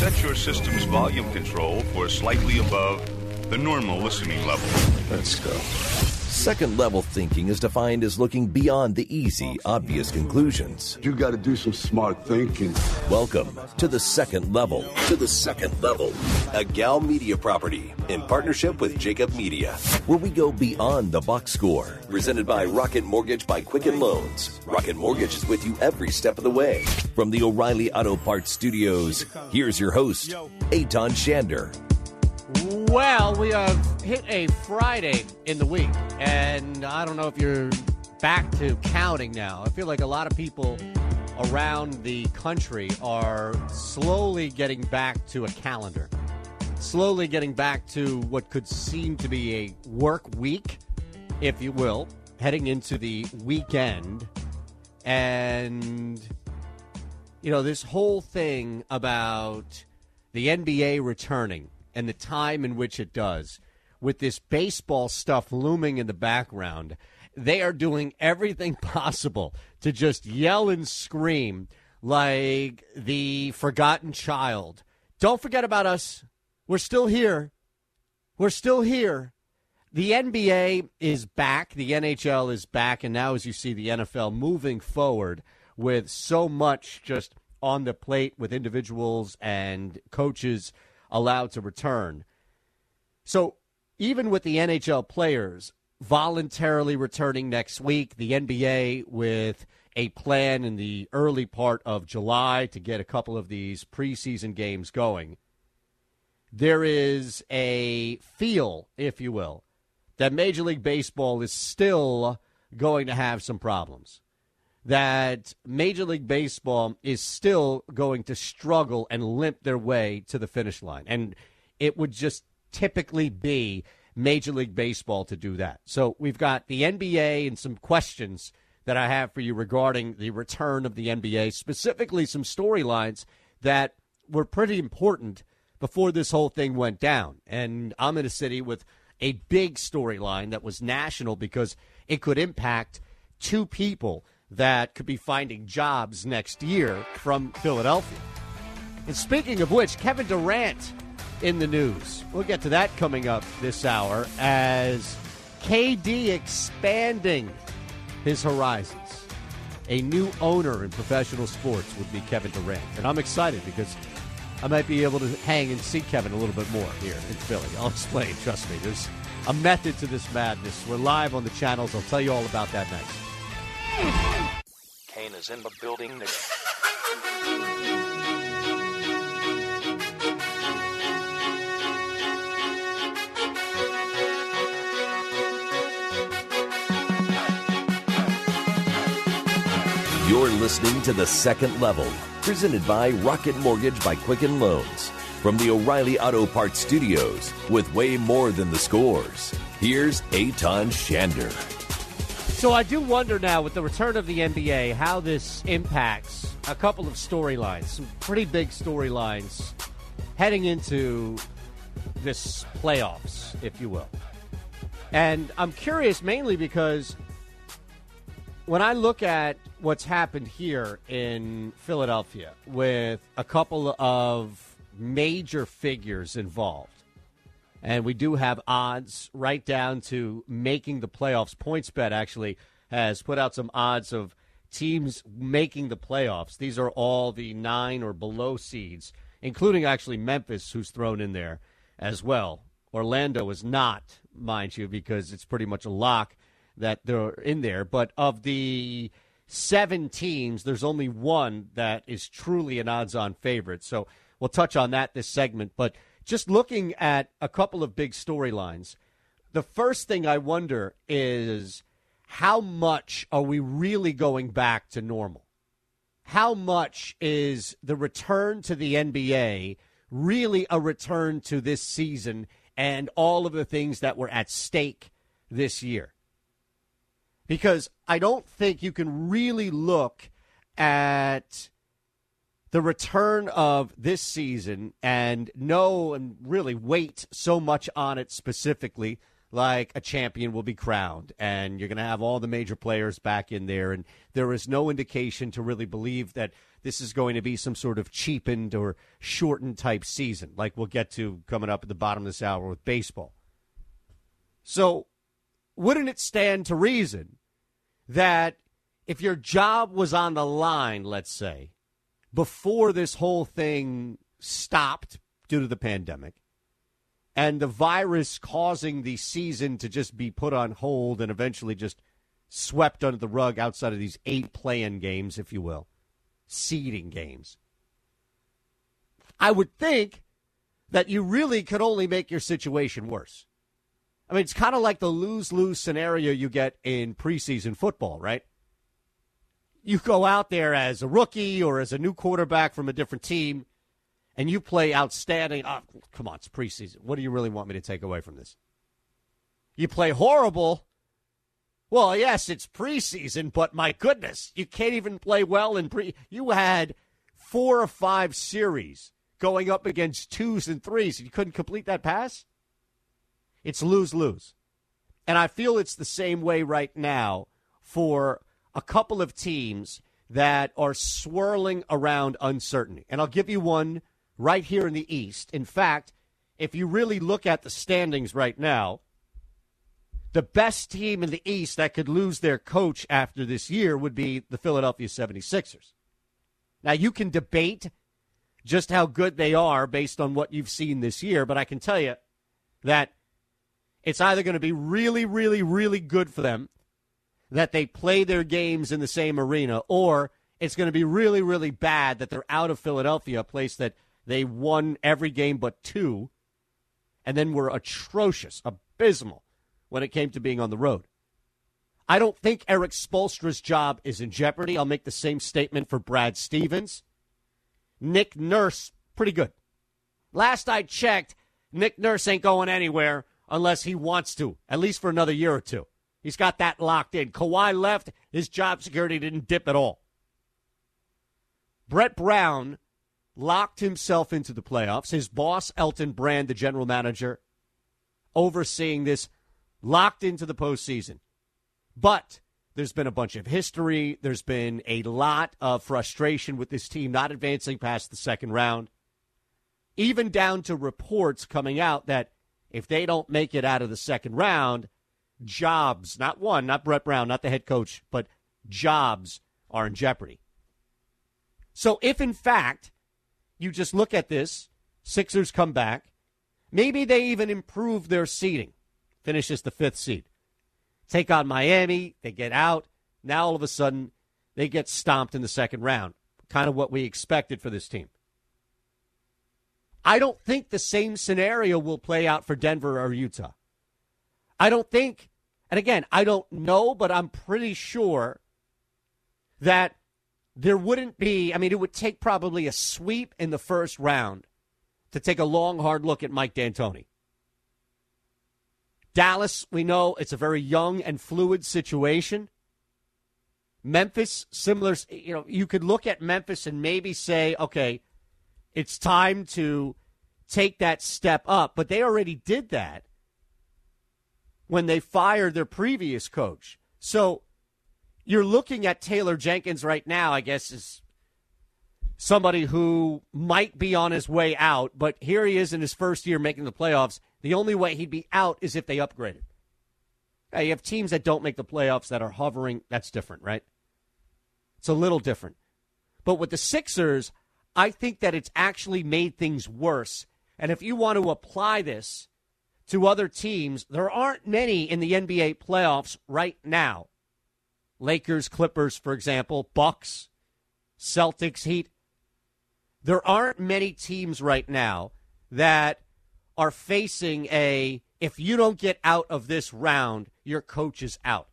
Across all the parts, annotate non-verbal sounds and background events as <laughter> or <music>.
set your system's volume control for slightly above the normal listening level. Let's go. Second level thinking is defined as looking beyond the easy, obvious conclusions. You got to do some smart thinking. Welcome to the second level. To the second level. A Gal Media property in partnership with Jacob Media, where we go beyond the box score. Presented by Rocket Mortgage by Quicken Loans. Rocket Mortgage is with you every step of the way. From the O'Reilly Auto Parts Studios, here's your host, Eytan Shander. Well, we have hit a Friday in the week, and I don't know if you're back to counting now. I feel like a lot of people around the country are slowly getting back to a calendar, slowly getting back to what could seem to be a work week, if you will, heading into the weekend. And, you know, this whole thing about the NBA returning and the time in which it does, with this baseball stuff looming in the background, they are doing everything <laughs> possible to just yell and scream like the forgotten child. Don't forget about us. We're still here. We're still here. The NBA is back. The NHL is back. And now, as you see the NFL moving forward with so much just on the plate with individuals and coaches allowed to return. So even with the NHL players voluntarily returning next week, the NBA with a plan in the early part of July to get a couple of these preseason games going, there is a feel, if you will, that Major League Baseball is still going to have some problems that Major League Baseball is still going to struggle and limp their way to the finish line. And it would just typically be Major League Baseball to do that. So we've got the NBA and some questions that I have for you regarding the return of the NBA, specifically some storylines that were pretty important before this whole thing went down. And I'm in a city with a big storyline that was national because it could impact two people that could be finding jobs next year from Philadelphia. And speaking of which, Kevin Durant in the news. We'll get to that coming up this hour as KD expanding his horizons. A new owner in professional sports would be Kevin Durant. And I'm excited because I might be able to hang and see Kevin a little bit more here in Philly. <laughs> I'll explain, trust me. There's a method to this madness. We're live on the channels. I'll tell you all about that next. Kane is in the building. You're listening to The Second Level, presented by Rocket Mortgage by Quicken Loans. From the O'Reilly Auto Parts Studios, with way more than the scores, here's Eytan Shander. So I do wonder now, with the return of the NBA, how this impacts a couple of storylines, some pretty big storylines heading into this playoffs, if you will. And I'm curious mainly because when I look at what's happened here in Philadelphia with a couple of major figures involved, and we do have odds right down to making the playoffs. PointsBet actually has put out some odds of teams making the playoffs. These are all the nine or below seeds, including actually Memphis, who's thrown in there as well. Orlando is not, mind you, because it's pretty much a lock that they're in there. But of the seven teams, there's only one that is truly an odds on favorite. So we'll touch on that this segment. But just looking at a couple of big storylines, the first thing I wonder is how much are we really going back to normal? How much is the return to the NBA really a return to this season and all of the things that were at stake this year? because I don't think you can really look at the return of this season and know and really wait so much on it specifically like a champion will be crowned and you're going to have all the major players back in there. And there is no indication to really believe that this is going to be some sort of cheapened or shortened type season, like we'll get to coming up at the bottom of this hour with baseball. So, wouldn't it stand to reason that if your job was on the line, let's say, before this whole thing stopped due to the pandemic, and the virus causing the season to just be put on hold and eventually just swept under the rug outside of these eight play-in games, if you will, seeding games. I would think that you really could only make your situation worse. I mean, it's kind of like the lose-lose scenario you get in preseason football, right? You go out there as a rookie or as a new quarterback from a different team and you play outstanding. Oh, come on, it's preseason. What do you really want me to take away from this? You play horrible. Well, yes, it's preseason, but my goodness, you can't even play well in pre. You had four or five series going up against twos and threes, and you couldn't complete that pass. It's lose lose, and I feel it's the same way right now for a couple of teams that are swirling around uncertainty. And I'll give you one right here in the East. In fact, if you really look at the standings right now, the best team in the East that could lose their coach after this year would be the Philadelphia 76ers. Now, you can debate just how good they are based on what you've seen this year, but I can tell you that it's either going to be really, really, really good for them that they play their games in the same arena, or it's going to be really, really bad that they're out of Philadelphia, a place that – they won every game but two, and then were atrocious, abysmal when it came to being on the road. I don't think Erik Spoelstra's job is in jeopardy. I'll make the same statement for Brad Stevens. Nick Nurse, pretty good. Last I checked, Nick Nurse ain't going anywhere unless he wants to, at least for another year or two. He's got that locked in. Kawhi left, his job security didn't dip at all. Brett Brown locked himself into the playoffs. His boss, Elton Brand, the general manager, overseeing this, locked into the postseason. But there's been a bunch of history. There's been a lot of frustration with this team not advancing past the second round, even down to reports coming out that if they don't make it out of the second round, jobs, not one, not Brett Brown, not the head coach, but jobs are in jeopardy. So if in fact you just look at this. Sixers come back. Maybe they even improve their seeding. Finishes the fifth seed. Take on Miami. They get out. Now all of a sudden they get stomped in the second round. Kind of what we expected for this team. I don't think the same scenario will play out for Denver or Utah. I don't think, and again, I don't know, but I'm pretty sure that there wouldn't be, I mean, it would take probably a sweep in the first round to take a long, hard look at Mike D'Antoni. Dallas, we know it's a very young and fluid situation. Memphis, similar, you know, you could look at Memphis and maybe say, okay, it's time to take that step up. But they already did that when they fired their previous coach. So you're looking at Taylor Jenkins right now, I guess, is somebody who might be on his way out, but here he is in his first year making the playoffs. The only way he'd be out is if they upgraded. Now, you have teams that don't make the playoffs that are hovering. That's different, right? It's a little different. But with the Sixers, I think that it's actually made things worse. And if you want to apply this to other teams, there aren't many in the NBA playoffs right now Lakers, Clippers, for example, Bucks, Celtics, Heat. There aren't many teams right now that are facing a if you don't get out of this round, your coach is out.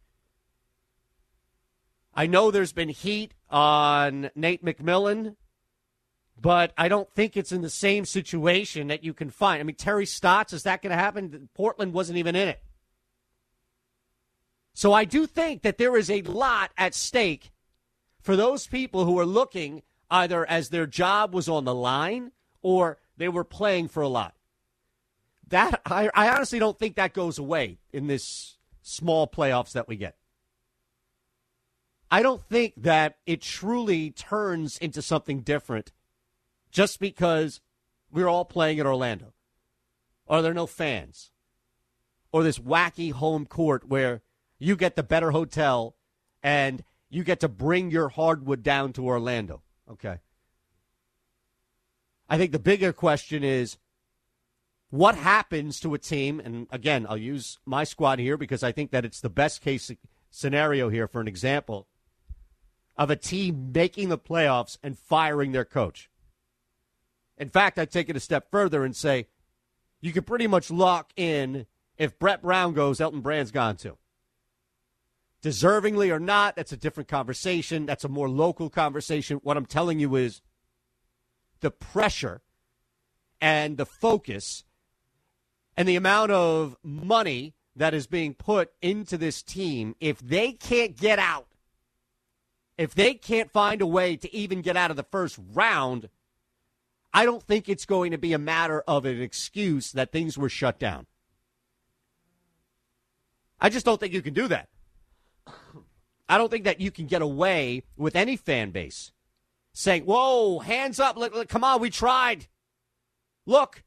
I know there's been heat on Nate McMillan, but I don't think it's in the same situation that you can find. I mean, Terry Stotts, is that going to happen? Portland wasn't even in it. So I do think that there is a lot at stake for those people who are looking either as their job was on the line or they were playing for a lot. that I, I honestly don't think that goes away in this small playoffs that we get. I don't think that it truly turns into something different just because we're all playing at Orlando. Are there no fans? Or this wacky home court where you get the better hotel and you get to bring your hardwood down to Orlando. Okay. I think the bigger question is what happens to a team? And again, I'll use my squad here because I think that it's the best case scenario here for an example of a team making the playoffs and firing their coach. In fact, I'd take it a step further and say you could pretty much lock in if Brett Brown goes, Elton Brand's gone too. Deservingly or not, that's a different conversation. That's a more local conversation. What I'm telling you is the pressure and the focus and the amount of money that is being put into this team, if they can't get out, if they can't find a way to even get out of the first round, I don't think it's going to be a matter of an excuse that things were shut down. I just don't think you can do that. I don't think that you can get away with any fan base saying, "Whoa, hands up! Look, look, come on, we tried. Look,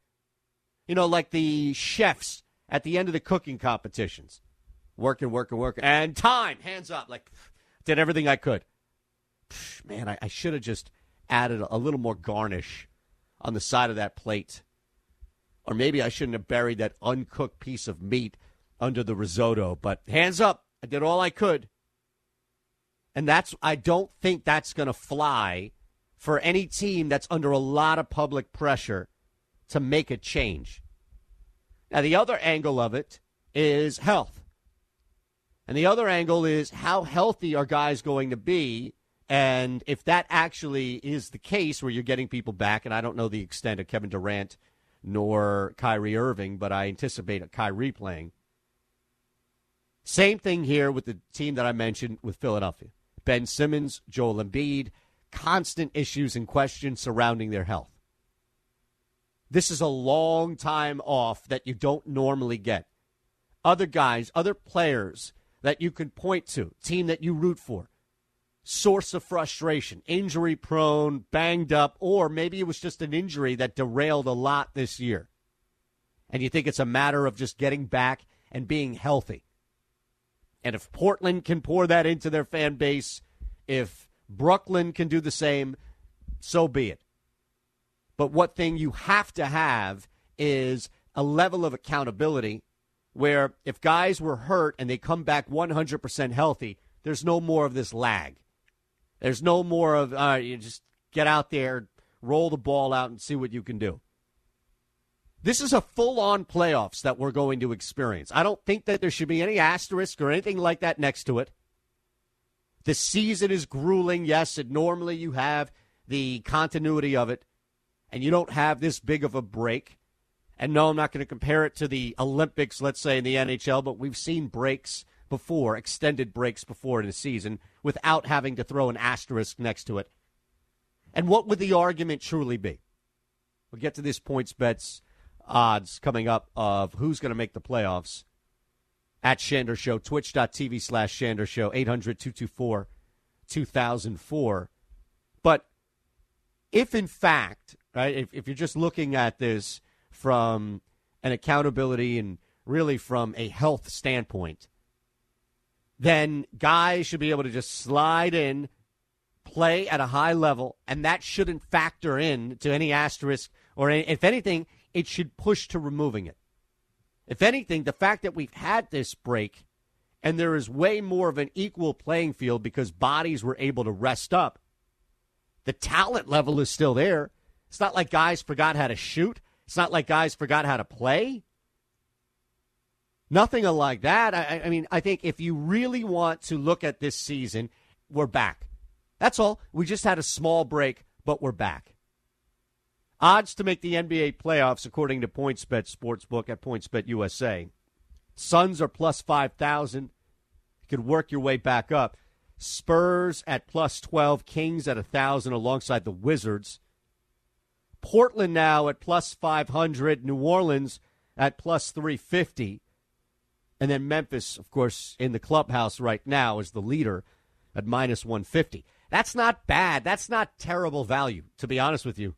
you know, like the chefs at the end of the cooking competitions, working, working, working, and time, hands up, like did everything I could. Man, I, I should have just added a little more garnish on the side of that plate, or maybe I shouldn't have buried that uncooked piece of meat under the risotto. But hands up, I did all I could. And that's I don't think that's going to fly for any team that's under a lot of public pressure to make a change. Now, the other angle of it is health. And the other angle is how healthy are guys going to be? And if that actually is the case where you're getting people back, and I don't know the extent of Kevin Durant nor Kyrie Irving, but I anticipate a Kyrie playing. Same thing here with the team that I mentioned with Philadelphia. Ben Simmons, Joel Embiid, constant issues and questions surrounding their health. This is a long time off that you don't normally get. Other guys, other players that you can point to, team that you root for, source of frustration, injury prone, banged up, or maybe it was just an injury that derailed a lot this year. And you think it's a matter of just getting back and being healthy. And if Portland can pour that into their fan base, if Brooklyn can do the same, so be it. But what thing you have to have is a level of accountability where if guys were hurt and they come back 100% healthy, there's no more of this lag. There's no more of, all right, you just get out there, roll the ball out, and see what you can do. This is a full on playoffs that we're going to experience. I don't think that there should be any asterisk or anything like that next to it. The season is grueling, yes, and normally you have the continuity of it, and you don't have this big of a break. And no, I'm not going to compare it to the Olympics, let's say, in the NHL, but we've seen breaks before, extended breaks before in a season, without having to throw an asterisk next to it. And what would the argument truly be? We'll get to this points bets odds coming up of who's going to make the playoffs at Shander Show, twitch.tv slash Shander Show, 800 224 2004. But if in fact, right, if, if you're just looking at this from an accountability and really from a health standpoint, then guys should be able to just slide in, play at a high level, and that shouldn't factor in to any asterisk or any, if anything, it should push to removing it. If anything, the fact that we've had this break and there is way more of an equal playing field because bodies were able to rest up, the talent level is still there. It's not like guys forgot how to shoot. It's not like guys forgot how to play. Nothing like that. I, I, mean, I think if you really want to look at this season, we're back. That's all. We just had a small break, but we're back. Odds to make the NBA playoffs, according to PointsBet Sportsbook at PointsBet USA. Suns are plus 5,000. You could work your way back up. Spurs at plus 12. Kings at 1,000 alongside the Wizards. Portland now at plus 500. New Orleans at plus 350. And then Memphis, of course, in the clubhouse right now is the leader at minus 150. That's not bad. That's not terrible value, to be honest with you.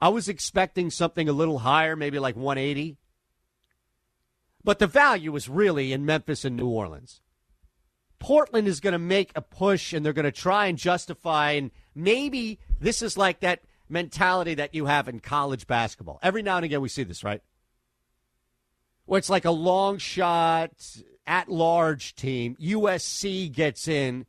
I was expecting something a little higher, maybe like 180. But the value is really in Memphis and New Orleans. Portland is going to make a push and they're going to try and justify, and maybe this is like that mentality that you have in college basketball. Every now and again, we see this, right? Where it's like a long shot, at large team. USC gets in.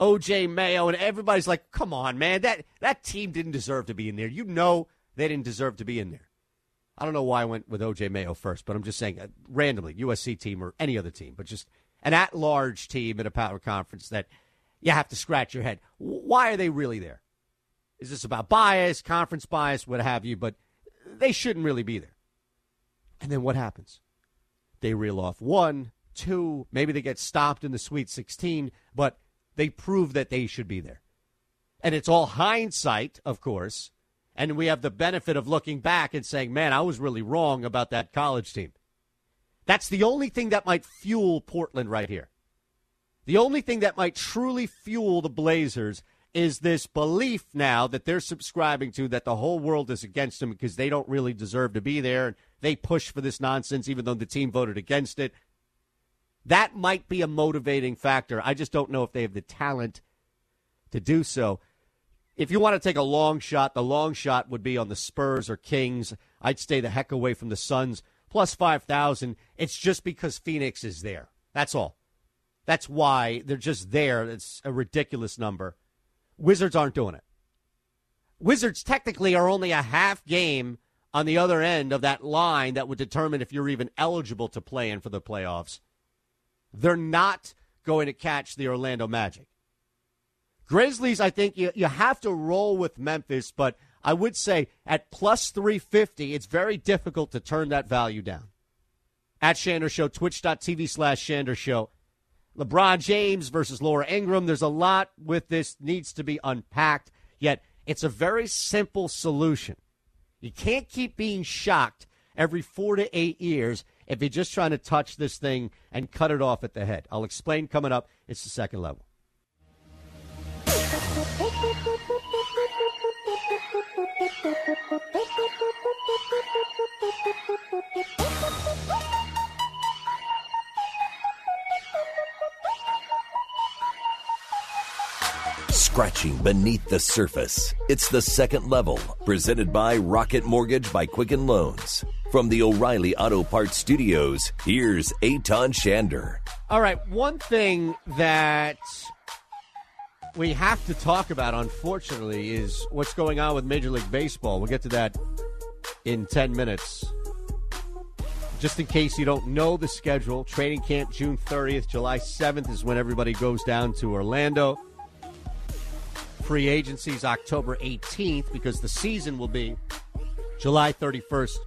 OJ Mayo and everybody's like, "Come on, man! That that team didn't deserve to be in there. You know they didn't deserve to be in there." I don't know why I went with OJ Mayo first, but I'm just saying uh, randomly USC team or any other team, but just an at-large team in a power conference that you have to scratch your head. Why are they really there? Is this about bias, conference bias, what have you? But they shouldn't really be there. And then what happens? They reel off one, two, maybe they get stopped in the Sweet 16, but they prove that they should be there. And it's all hindsight, of course. And we have the benefit of looking back and saying, man, I was really wrong about that college team. That's the only thing that might fuel Portland right here. The only thing that might truly fuel the Blazers is this belief now that they're subscribing to that the whole world is against them because they don't really deserve to be there and they push for this nonsense even though the team voted against it. That might be a motivating factor. I just don't know if they have the talent to do so. If you want to take a long shot, the long shot would be on the Spurs or Kings. I'd stay the heck away from the Suns. Plus 5,000. It's just because Phoenix is there. That's all. That's why they're just there. It's a ridiculous number. Wizards aren't doing it. Wizards technically are only a half game on the other end of that line that would determine if you're even eligible to play in for the playoffs. They're not going to catch the Orlando Magic. Grizzlies, I think you, you have to roll with Memphis, but I would say at plus 350, it's very difficult to turn that value down. At Shander Show, twitch.tv slash Shander Show. LeBron James versus Laura Ingraham. There's a lot with this, needs to be unpacked, yet it's a very simple solution. You can't keep being shocked every four to eight years if you're just trying to touch this thing and cut it off at the head. I'll explain coming up. It's the second level. <laughs> Scratching beneath the surface. It's the second level, presented by Rocket Mortgage by Quicken Loans. From the O'Reilly Auto Parts Studios, here's Eytan Shander. All right, one thing that we have to talk about, unfortunately, is what's going on with Major League Baseball. We'll get to that in 10 minutes. Just in case you don't know the schedule, training camp June 30th, July 7th is when everybody goes down to Orlando. Free agencies October 18th because the season will be July 31st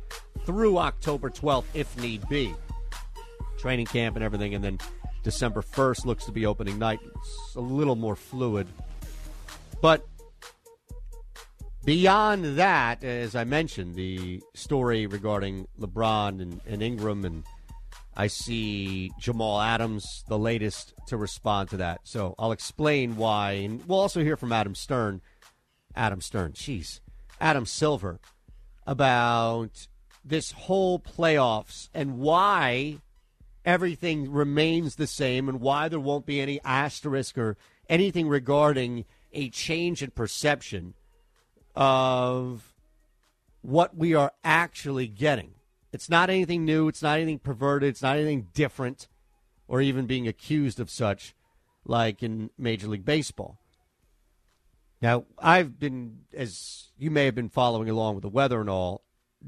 through October 12th if need be. Training camp and everything, and then December 1st looks to be opening night. It's a little more fluid. But Beyond that, as I mentioned, the story regarding LeBron and, and, Ingraham, and I see Jamal Adams, the latest to respond to that. So I'll explain why, and we'll also hear from Adam Stern. Adam Stern, jeez, Adam Silver, about this whole playoffs and why everything remains the same and why there won't be any asterisk or anything regarding a change in perception of what we are actually getting. It's not anything new, it's not anything perverted, it's not anything different, or even being accused of such like in Major League Baseball. Now, I've been, as you may have been following along with the weather and all,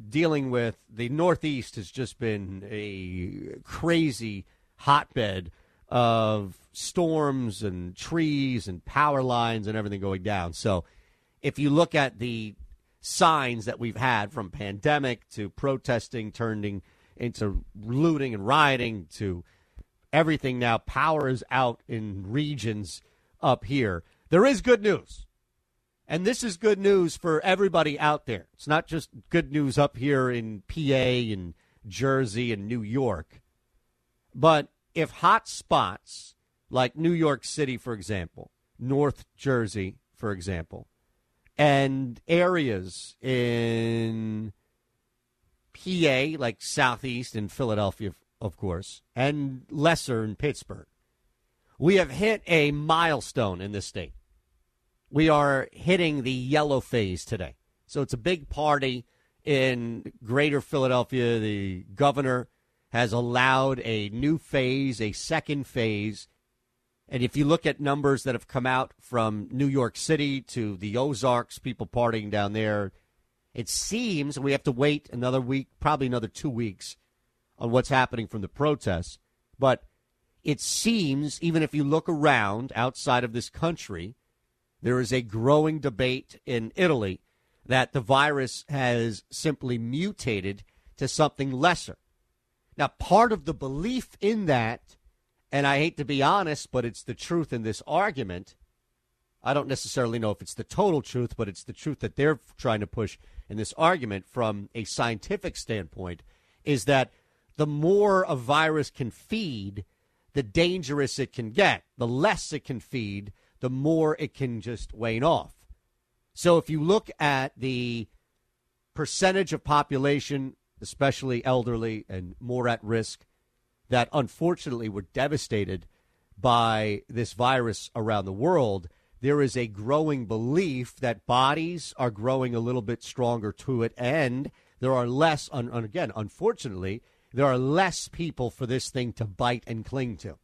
dealing with the Northeast has just been a crazy hotbed of storms and trees and power lines and everything going down. So, if you look at the signs that we've had from pandemic to protesting turning into looting and rioting to everything now, power is out in regions up here. There is good news. And this is good news for everybody out there. It's not just good news up here in PA and Jersey and New York. But if hot spots like New York City, for example, North Jersey, for example, and areas in PA, like Southeast and Philadelphia, of course, and lesser in Pittsburgh, we have hit a milestone in this state we are hitting the yellow phase today. So it's a big party in greater Philadelphia. The governor has allowed a new phase, a second phase. And if you look at numbers that have come out from New York City to the Ozarks, people partying down there, it seems we have to wait another week, probably another two weeks, on what's happening from the protests. But it seems, even if you look around outside of this country, there is a growing debate in Italy that the virus has simply mutated to something lesser. Now, part of the belief in that, and I hate to be honest, but it's the truth in this argument. I don't necessarily know if it's the total truth, but it's the truth that they're trying to push in this argument from a scientific standpoint is that the more a virus can feed, the dangerous it can get. The less it can feed, the more it can just wane off. So if you look at the percentage of population, especially elderly and more at risk, that unfortunately were devastated by this virus around the world, there is a growing belief that bodies are growing a little bit stronger to it, and there are less, again, unfortunately, there are less people for this thing to bite and cling to.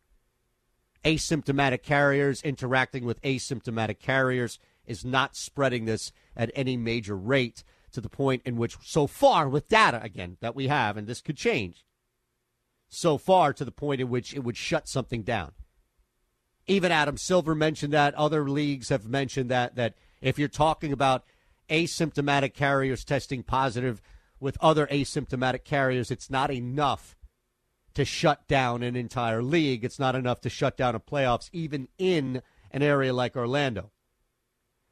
Asymptomatic carriers interacting with asymptomatic carriers is not spreading this at any major rate to the point in which, so far, with data again that we have, and this could change, so far to the point in which it would shut something down. Even Adam Silver mentioned that. Other leagues have mentioned that. That if you're talking about asymptomatic carriers testing positive with other asymptomatic carriers, it's not enough to shut down an entire league. It's not enough to shut down a playoffs, even in an area like Orlando.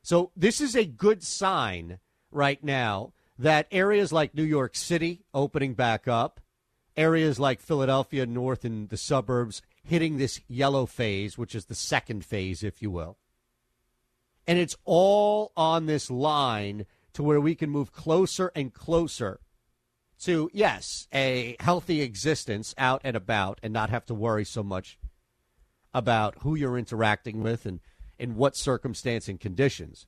So this is a good sign right now that areas like New York City opening back up, areas like Philadelphia north in the suburbs hitting this yellow phase, which is the second phase, if you will. And it's all on this line to where we can move closer and closer to, yes, a healthy existence out and about and not have to worry so much about who you're interacting with and in what circumstance and conditions.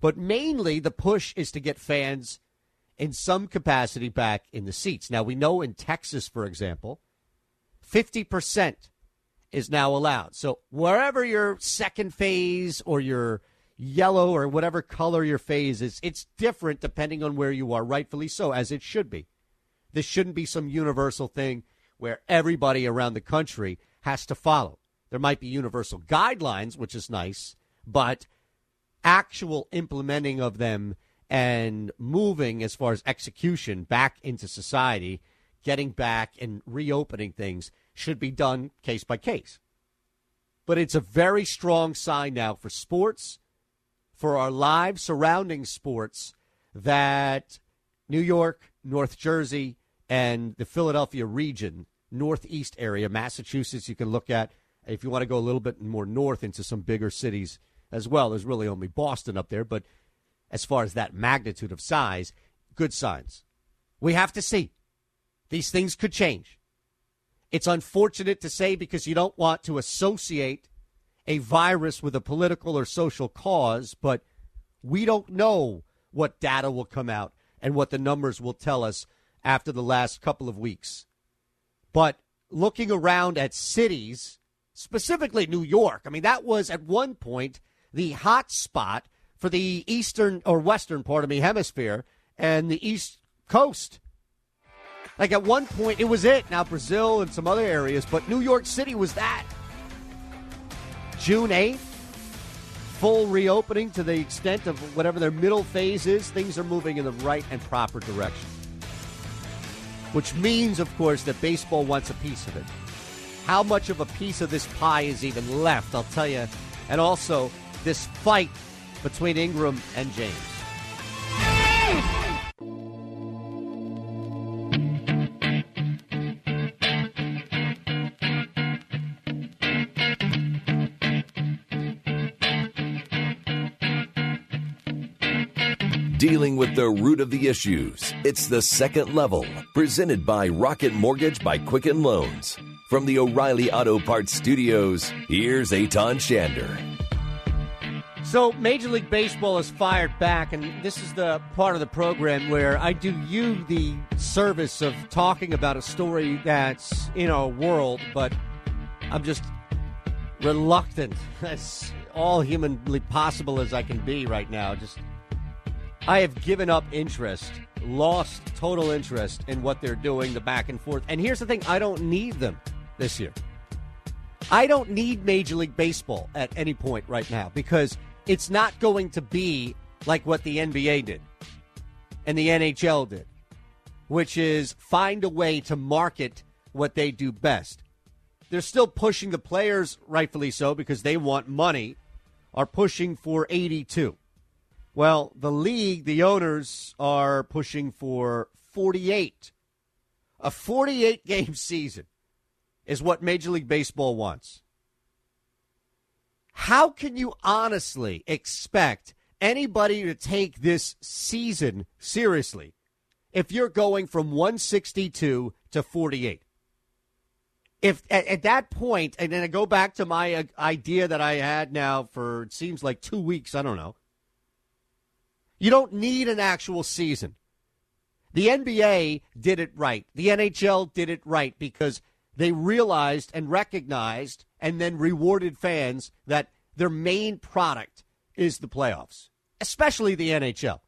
But mainly the push is to get fans in some capacity back in the seats. Now, we know in Texas, for example, 50% is now allowed. So wherever your second phase or your yellow or whatever color your phase is, it's different depending on where you are, rightfully so, as it should be. This shouldn't be some universal thing where everybody around the country has to follow. There might be universal guidelines, which is nice, but actual implementing of them and moving as far as execution back into society, getting back and reopening things should be done case by case. But it's a very strong sign now for sports for our lives surrounding sports that New York, North Jersey, and the Philadelphia region, Northeast area, Massachusetts, you can look at if you want to go a little bit more north into some bigger cities as well. There's really only Boston up there, but as far as that magnitude of size, good signs. We have to see. These things could change. It's unfortunate to say because you don't want to associate a virus with a political or social cause, but we don't know what data will come out and what the numbers will tell us after the last couple of weeks. But looking around at cities, specifically New York, I mean, that was at one point the hot spot for the eastern or western part of the hemisphere and the east coast. Like at one point, it was it. Now, Brazil and some other areas, but New York City was that. June 8th, full reopening to the extent of whatever their middle phase is, things are moving in the right and proper direction. Which means, of course, that baseball wants a piece of it. How much of a piece of this pie is even left, I'll tell you. And also, this fight between Ingraham and James. Dealing with the root of the issues. It's the second level, presented by Rocket Mortgage by Quicken Loans. From the O'Reilly Auto Parts Studios, here's Eytan Shander. So, Major League Baseball has fired back, and this is the part of the program where I do you the service of talking about a story that's in our world, but I'm just reluctant, <laughs> as all humanly possible as I can be right now. Just I have given up interest, lost total interest in what they're doing, the back and forth. And here's the thing I don't need them this year. I don't need Major League Baseball at any point right now because it's not going to be like what the NBA did and the NHL did, which is find a way to market what they do best. They're still pushing the players, rightfully so, because they want money, are pushing for 82. Well, the league, the owners are pushing for 48. A 48 game season is what Major League Baseball wants. How can you honestly expect anybody to take this season seriously if you're going from 162 to 48? If at, at that point, and then I go back to my uh, idea that I had now for it seems like two weeks, I don't know you don't need an actual season. The NBA did it right. The NHL did it right because they realized and recognized and then rewarded fans that their main product is the playoffs, especially the NHL.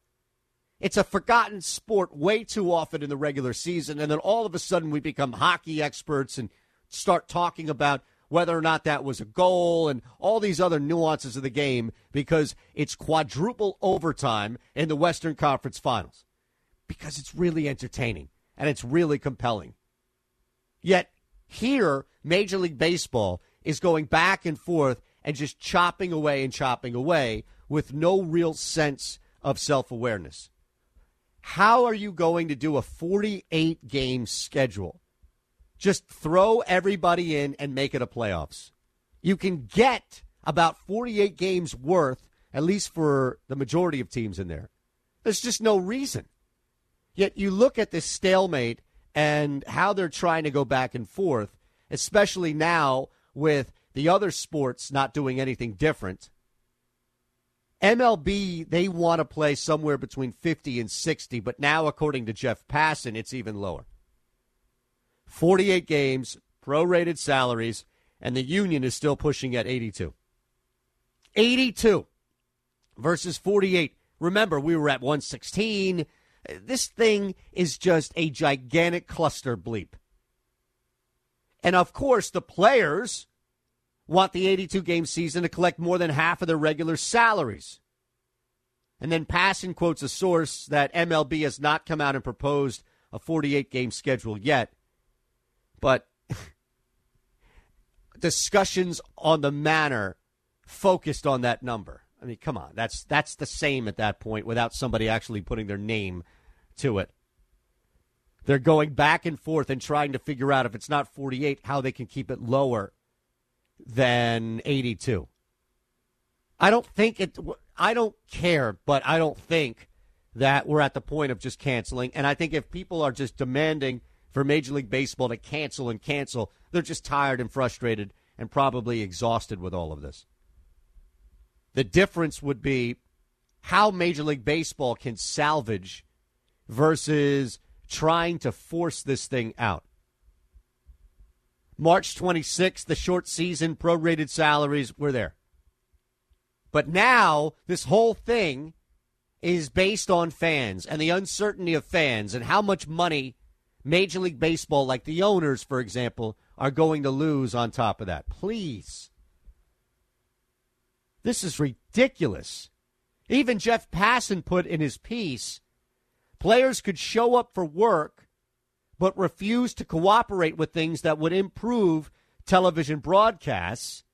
It's a forgotten sport way too often in the regular season, and then all of a sudden we become hockey experts and start talking about whether or not that was a goal and all these other nuances of the game because it's quadruple overtime in the Western Conference Finals. Because it's really entertaining and it's really compelling. Yet here, Major League Baseball is going back and forth and just chopping away and chopping away with no real sense of self awareness. How are you going to do a 48 game schedule? Just throw everybody in and make it a playoffs. You can get about 48 games worth, at least for the majority of teams in there. There's just no reason. Yet you look at this stalemate and how they're trying to go back and forth, especially now with the other sports not doing anything different. MLB, they want to play somewhere between 50 and 60, but now, according to Jeff Passan, it's even lower. 48 games, prorated salaries, and the union is still pushing at 82. 82 versus 48. Remember, we were at 116. This thing is just a gigantic cluster bleep. And of course, the players want the 82 game season to collect more than half of their regular salaries. And then Passan quotes a source that MLB has not come out and proposed a 48 game schedule yet. But <laughs> discussions on the manner focused on that number. I mean, come on, that's that's the same at that point without somebody actually putting their name to it. They're going back and forth and trying to figure out if it's not 48, how they can keep it lower than 82. I don't think it. I don't care, but I don't think that we're at the point of just canceling. And I think if people are just demanding for Major League Baseball to cancel and cancel. They're just tired and frustrated and probably exhausted with all of this. The difference would be how Major League Baseball can salvage versus trying to force this thing out. March 26th, the short season prorated salaries were there. But now, this whole thing is based on fans and the uncertainty of fans and how much money Major League Baseball, like the owners, for example, are going to lose on top of that. Please. This is ridiculous. Even Jeff Passan put in his piece players could show up for work but refuse to cooperate with things that would improve television broadcasts,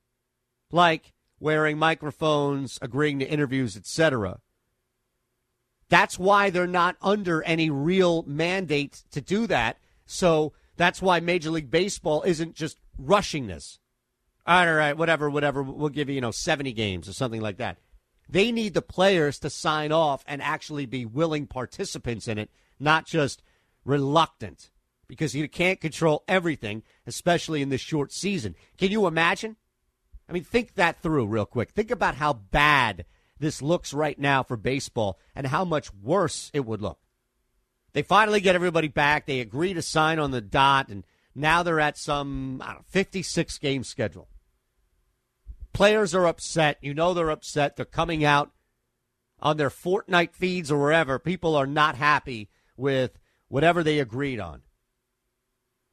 like wearing microphones, agreeing to interviews, etc. That's why they're not under any real mandate to do that. So that's why Major League Baseball isn't just rushing this. All right, whatever, whatever. We'll give you, you know, 70 games or something like that. They need the players to sign off and actually be willing participants in it, not just reluctant, because you can't control everything, especially in this short season. Can you imagine? I mean, think that through real quick. Think about how bad this looks right now for baseball and how much worse it would look. They finally get everybody back. They agree to sign on the dot, and now they're at some know, 56 game schedule. Players are upset. You know they're upset. They're coming out on their Fortnite feeds or wherever. People are not happy with whatever they agreed on.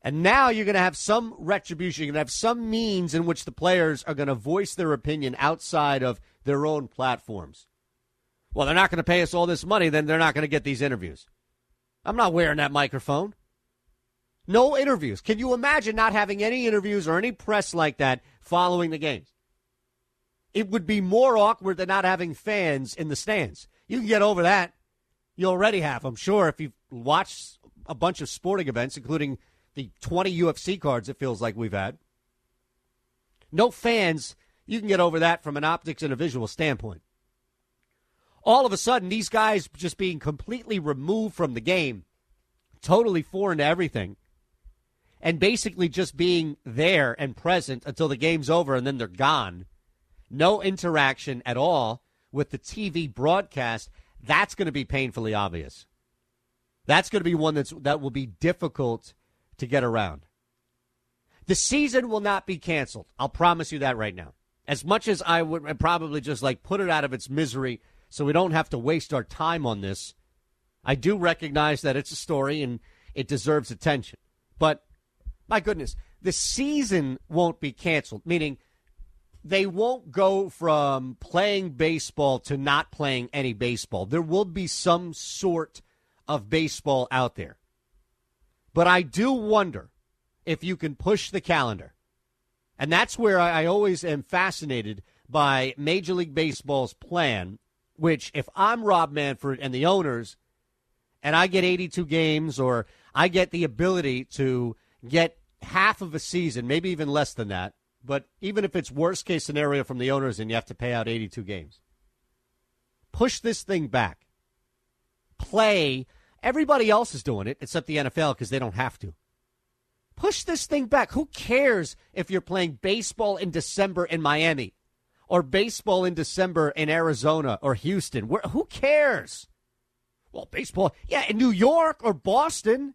And now you're going to have some retribution. You're going to have some means in which the players are going to voice their opinion outside of their own platforms. Well, they're not going to pay us all this money, then they're not going to get these interviews. I'm not wearing that microphone. No interviews. Can you imagine not having any interviews or any press like that following the games? It would be more awkward than not having fans in the stands. You can get over that. You already have, I'm sure, if you've watched a bunch of sporting events, including the 20 UFC cards it feels like we've had. No fans, you can get over that from an optics and a visual standpoint. All of a sudden, these guys just being completely removed from the game, totally foreign to everything, and basically just being there and present until the game's over and then they're gone. No interaction at all with the TV broadcast. That's going to be painfully obvious. That's going to be one that's that will be difficult to get around. The season will not be canceled. I'll promise you that right now. As much as I would probably just like put it out of its misery so we don't have to waste our time on this, I do recognize that it's a story and it deserves attention. But my goodness, the season won't be canceled, meaning they won't go from playing baseball to not playing any baseball. There will be some sort of baseball out there. But I do wonder if you can push the calendar. And that's where I, always am fascinated by Major League Baseball's plan, which, if I'm Rob Manfred and the owners, and I get 82 games or I get the ability to get half of a season, maybe even less than that, but even if it's worst case scenario from the owners and you have to pay out 82 games, push this thing back. Play Everybody else is doing it except the NFL because they don't have to. Push this thing back. Who cares if you're playing baseball in December in Miami or baseball in December in Arizona or Houston? Where, who cares? Well, baseball, yeah, in New York or Boston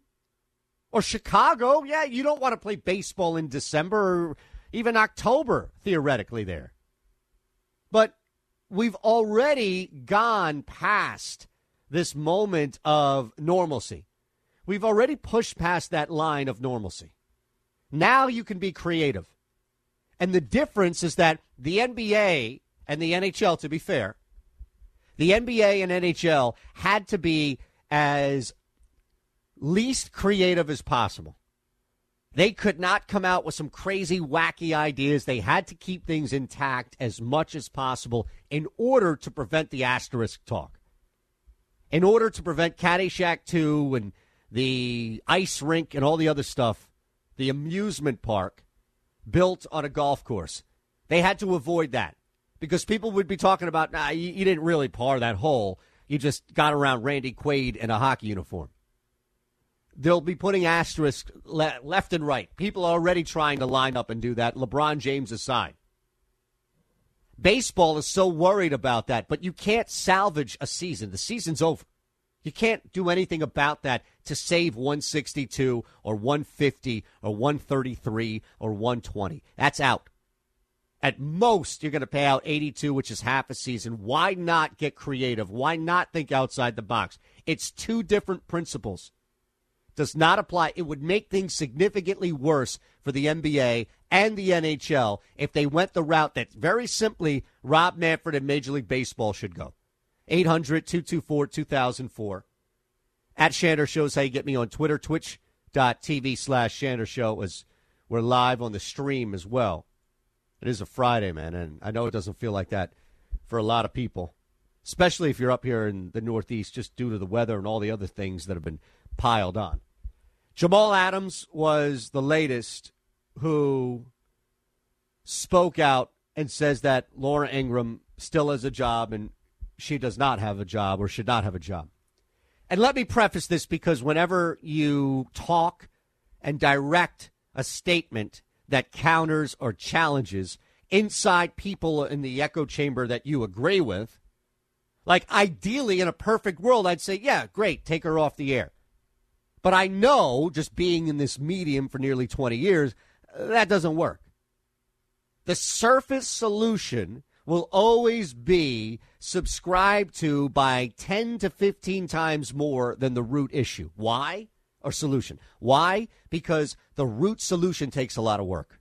or Chicago. Yeah, you don't want to play baseball in December or even October, theoretically, there. But we've already gone past this moment of normalcy. We've already pushed past that line of normalcy. Now you can be creative. And the difference is that the NBA and the NHL, to be fair, the NBA and NHL had to be as least creative as possible. They could not come out with some crazy, wacky ideas. They had to keep things intact as much as possible in order to prevent the asterisk talk in order to prevent Caddyshack 2 and the ice rink and all the other stuff, the amusement park built on a golf course. They had to avoid that because people would be talking about, nah, you, you didn't really par that hole. You just got around Randy Quaid in a hockey uniform. They'll be putting asterisks le- left and right. People are already trying to line up and do that, LeBron James aside. Baseball is so worried about that, but you can't salvage a season. The season's over. You can't do anything about that to save 162 or 150 or 133 or 120. That's out. At most, you're going to pay out 82, which is half a season. Why not get creative? Why not think outside the box? It's two different principles does not apply. It would make things significantly worse for the NBA and the NHL if they went the route that very simply Rob Manfred and Major League Baseball should go. 800 224 2004. At Shander Shows how you get me on Twitter, twitch.tv slash Shander Show as we're live on the stream as well. It is a Friday, man, and I know it doesn't feel like that for a lot of people, especially if you're up here in the Northeast just due to the weather and all the other things that have been piled on. Jamal Adams was the latest who spoke out and says that Laura Ingraham still has a job and she does not have a job or should not have a job. And let me preface this because whenever you talk and direct a statement that counters or challenges inside people in the echo chamber that you agree with, like ideally in a perfect world, I'd say, yeah, great, take her off the air. But I know, just being in this medium for nearly 20 years, that doesn't work. The surface solution will always be subscribed to by 10 to 15 times more than the root issue. Why? Or solution. Why? Because the root solution takes a lot of work.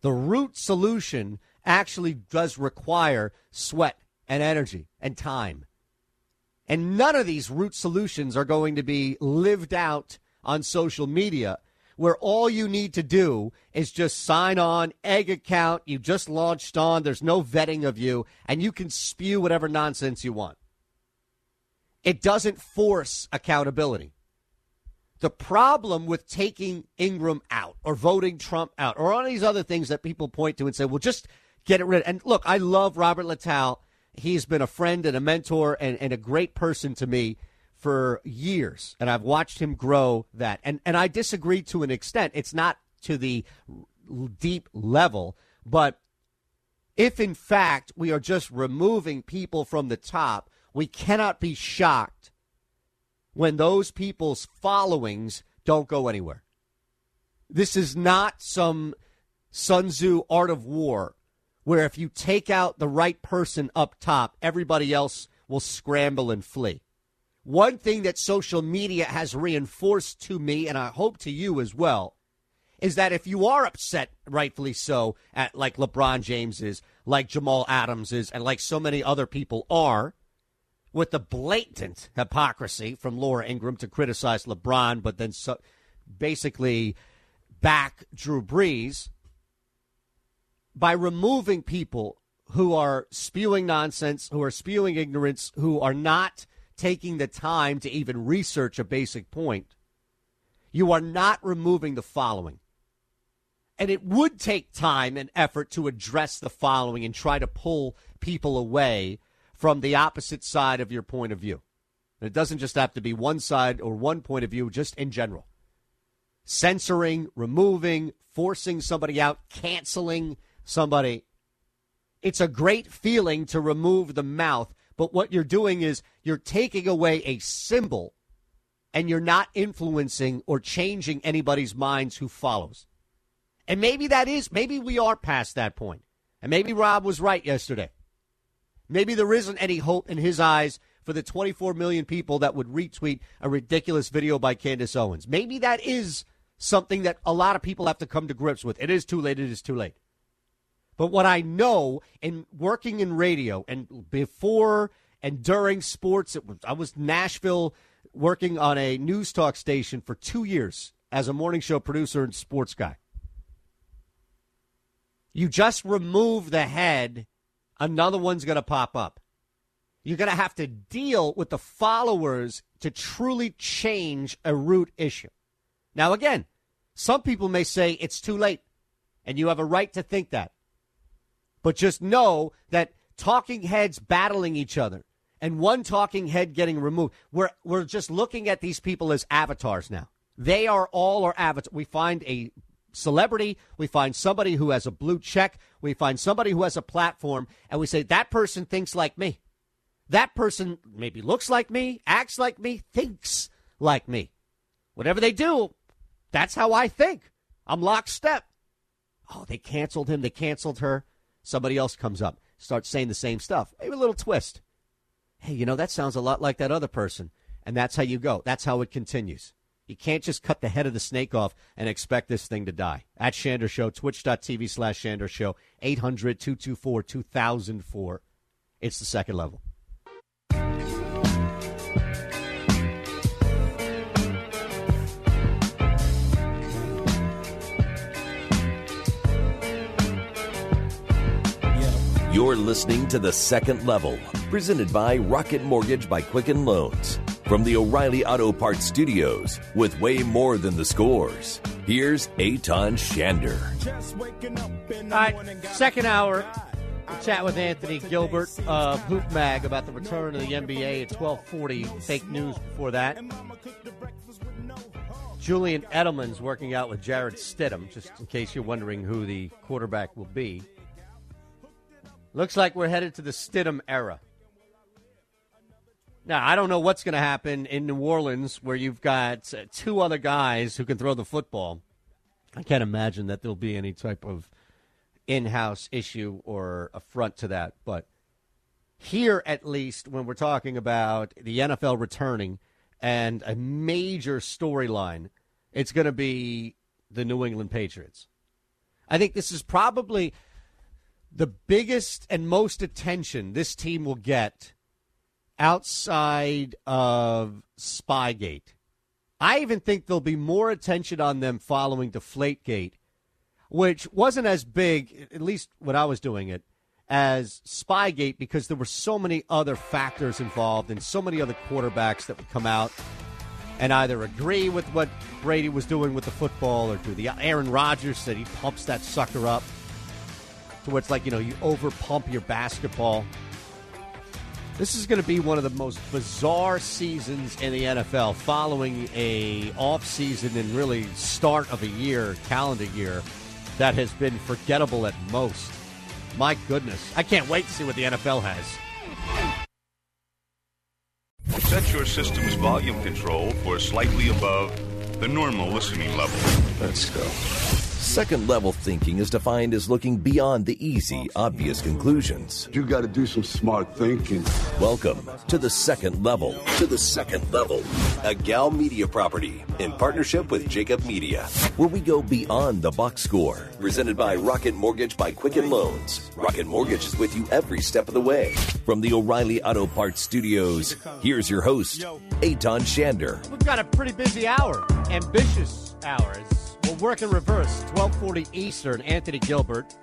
The root solution actually does require sweat and energy and time. And none of these root solutions are going to be lived out on social media where all you need to do is just sign on, egg account, you just launched on, there's no vetting of you, and you can spew whatever nonsense you want. It doesn't force accountability. The problem with taking Ingraham out or voting Trump out or all these other things that people point to and say, well, just get it rid. Of. And look, I love Robert Littal. He's been a friend and a mentor and, and a great person to me for years, and I've watched him grow that. And and I disagree to an extent. It's not to the deep level, but if in fact we are just removing people from the top, we cannot be shocked when those people's followings don't go anywhere. This is not some Sun Tzu art of war where if you take out the right person up top, everybody else will scramble and flee. One thing that social media has reinforced to me, and I hope to you as well, is that if you are upset, rightfully so, at like LeBron James is, like Jamal Adams is, and like so many other people are, with the blatant hypocrisy from Laura Ingraham to criticize LeBron, but then so, basically back Drew Brees, by removing people who are spewing nonsense, who are spewing ignorance, who are not taking the time to even research a basic point, you are not removing the following. And it would take time and effort to address the following and try to pull people away from the opposite side of your point of view. And it doesn't just have to be one side or one point of view, just in general. Censoring, removing, forcing somebody out, canceling somebody. It's a great feeling to remove the mouth but what you're doing is you're taking away a symbol and you're not influencing or changing anybody's minds who follows. And maybe that is, maybe we are past that point. And maybe Rob was right yesterday. Maybe there isn't any hope in his eyes for the 24 million people that would retweet a ridiculous video by Candace Owens. Maybe that is something that a lot of people have to come to grips with. It is too late. It is too late. But what I know in working in radio and before and during sports, was, I was Nashville working on a news talk station for two years as a morning show producer and sports guy. You just remove the head, another one's going to pop up. You're going to have to deal with the followers to truly change a root issue. Now, again, some people may say it's too late, and you have a right to think that. But just know that talking heads battling each other and one talking head getting removed, we're, we're just looking at these people as avatars now. They are all our avatars. We find a celebrity, we find somebody who has a blue check, we find somebody who has a platform, and we say, that person thinks like me. That person maybe looks like me, acts like me, thinks like me. Whatever they do, that's how I think. I'm lockstep. Oh, they canceled him, they canceled her. Somebody else comes up, starts saying the same stuff. Maybe a little twist. Hey, you know, that sounds a lot like that other person. And that's how you go. That's how it continues. You can't just cut the head of the snake off and expect this thing to die. At Shander Show, twitch.tv slash Shander Show, 800 224 2004. It's the second level. You're listening to The Second Level, presented by Rocket Mortgage by Quicken Loans. From the O'Reilly Auto Parts Studios, with way more than the scores, here's Eytan Shander. All right, second hour. We'll chat with Anthony Gilbert of Hoop Mag about the return of the NBA at 1240. Fake news before that. Julian Edelman's working out with Jarrett Stidham, just in case you're wondering who the quarterback will be. Looks like we're headed to the Stidham era. Now, I don't know what's going to happen in New Orleans where you've got uh, two other guys who can throw the football. I can't imagine that there'll be any type of in house issue or affront to that. But here, at least, when we're talking about the NFL returning and a major storyline, it's going to be the New England Patriots. I think this is probably the biggest and most attention this team will get outside of Spygate. I even think there'll be more attention on them following Deflategate, which wasn't as big, at least when I was doing it, as Spygate because there were so many other factors involved and so many other quarterbacks that would come out and either agree with what Brady was doing with the football or do the Aaron Rodgers said he pumps that sucker up to where it's like, you know, you over pump your basketball. This is going to be one of the most bizarre seasons in the NFL following a off season and really start of a year, calendar year, that has been forgettable at most. My goodness. I can't wait to see what the NFL has. Set your system's volume control for slightly above the normal listening level. Let's go. Second level thinking is defined as looking beyond the easy, obvious conclusions. You got to do some smart thinking. Welcome to the second level. To the second level. A Gal Media property in partnership with Jacob Media, where we go beyond the box score. Presented by Rocket Mortgage by Quicken Loans. Rocket Mortgage is with you every step of the way. From the O'Reilly Auto Parts Studios, here's your host, Eytan Shander. We've got a pretty busy hour, ambitious hours. We'll work in reverse. 1240 Eastern. Anthony Gilbert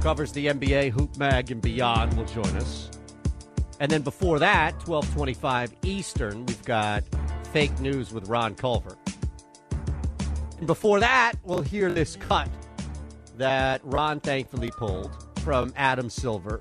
covers the NBA, Hoop Mag, and beyond will join us. And then before that, 1225 Eastern, we've got fake news with Ron Culver. And before that, we'll hear this cut that Ron thankfully pulled from Adam Silver.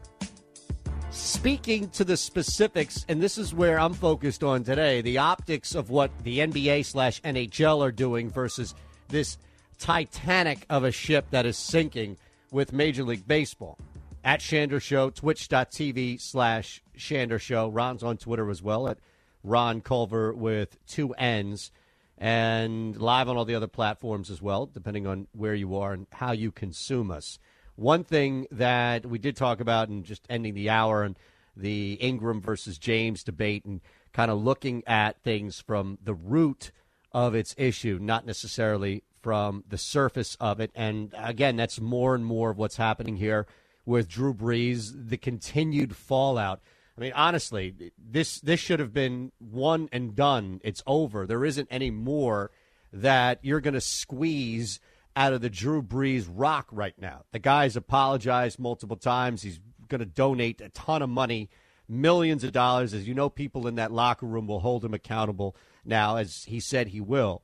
Speaking to the specifics, and this is where I'm focused on today, the optics of what the NBA slash NHL are doing versus this titanic of a ship that is sinking with Major League Baseball. At Shander Show, twitch.tv slash Shander Show. Ron's on Twitter as well at Ron Culver with two N's and live on all the other platforms as well, depending on where you are and how you consume us. One thing that we did talk about and just ending the hour and the Ingraham versus James debate and kind of looking at things from the root of its issue, not necessarily from the surface of it. And again, that's more and more of what's happening here with Drew Brees, the continued fallout. I mean, honestly, this this should have been one and done. It's over. There isn't any more that you're going to squeeze out of the Drew Brees rock right now. The guy's apologized multiple times. He's going to donate a ton of money, millions of dollars. As you know, people in that locker room will hold him accountable now, as he said he will.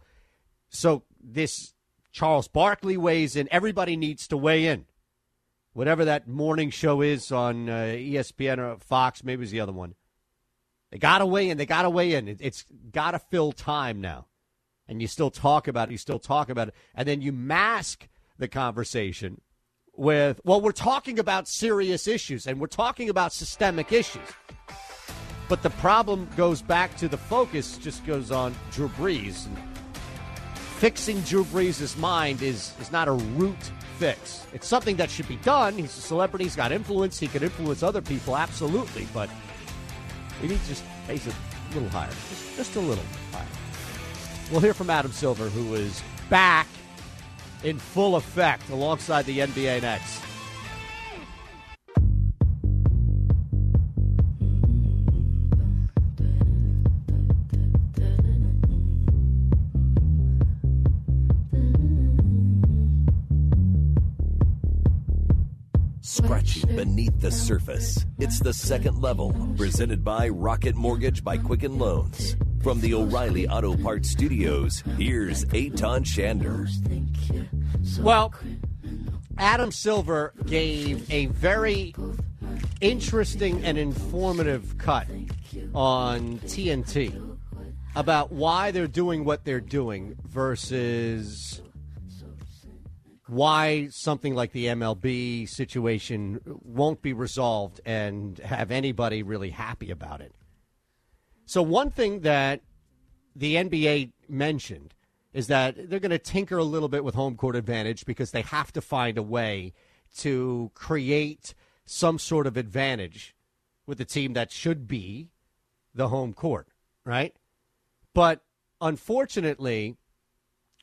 So this Charles Barkley weighs in. Everybody needs to weigh in. Whatever that morning show is on uh, ESPN or Fox, maybe it's the other one. They got to weigh in. They got to weigh in. It, it's got to fill time now. And you still talk about it. You still talk about it. And then you mask the conversation with, well, we're talking about serious issues and we're talking about systemic issues. But the problem goes back to the focus, just goes on Drew Brees. And fixing Drew Brees' mind is, is not a root fix. It's something that should be done. He's a celebrity, he's got influence, he can influence other people, absolutely. But we need to just face it a little higher, just, just a little higher. We'll hear from Adam Silver, who is back in full effect alongside the NBA next. Beneath the surface. It's the second level, presented by Rocket Mortgage by Quicken Loans. From the O'Reilly Auto Parts Studios, here's Eytan Shander. Well, Adam Silver gave a very interesting and informative cut on TNT about why they're doing what they're doing versus why something like the MLB situation won't be resolved and have anybody really happy about it. So, one thing that the NBA mentioned is that they're going to tinker a little bit with home court advantage because they have to find a way to create some sort of advantage with the team that should be the home court, right? But unfortunately,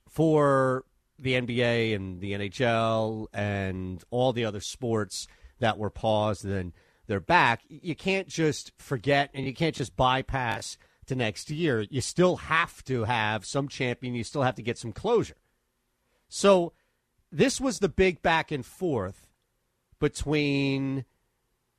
for the NBA and the NHL and all the other sports that were paused and then they're back, you can't just forget and you can't just bypass to next year. You still have to have some champion, you still have to get some closure. So this was the big back and forth between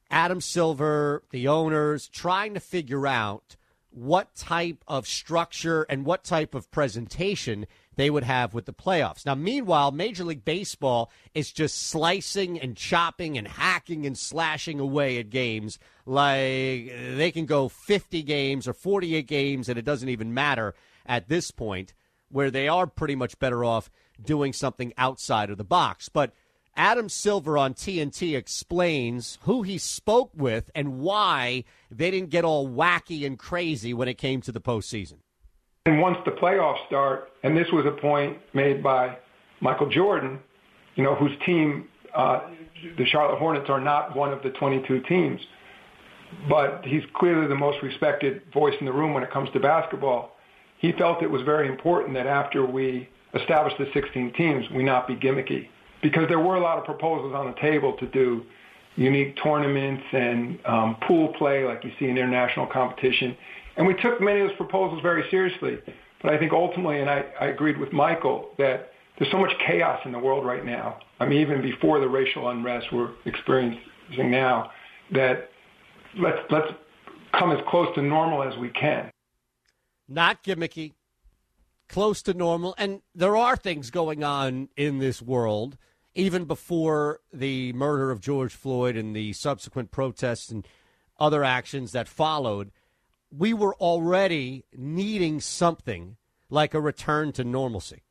Adam Silver, the owners, trying to figure out what type of structure and what type of presentation they would have with the playoffs. Now, meanwhile, Major League Baseball is just slicing and chopping and hacking and slashing away at games like they can go 50 games or 48 games, and it doesn't even matter at this point, where they are pretty much better off doing something outside of the box. But Adam Silver on TNT explains who he spoke with and why they didn't get all wacky and crazy when it came to the postseason. And once the playoffs start, and this was a point made by Michael Jordan, you know, whose team, uh, the Charlotte Hornets, are not one of the 22 teams, but he's clearly the most respected voice in the room when it comes to basketball. He felt it was very important that after we established the 16 teams, we not be gimmicky because there were a lot of proposals on the table to do unique tournaments and um, pool play like you see in international competition. And we took many of those proposals very seriously. But I think ultimately, and I, I agreed with Michael, that there's so much chaos in the world right now. I mean, even before the racial unrest we're experiencing now, that let's, let's come as close to normal as we can. Not gimmicky, close to normal. And there are things going on in this world even before the murder of George Floyd and the subsequent protests and other actions that followed, we were already needing something like a return to normalcy.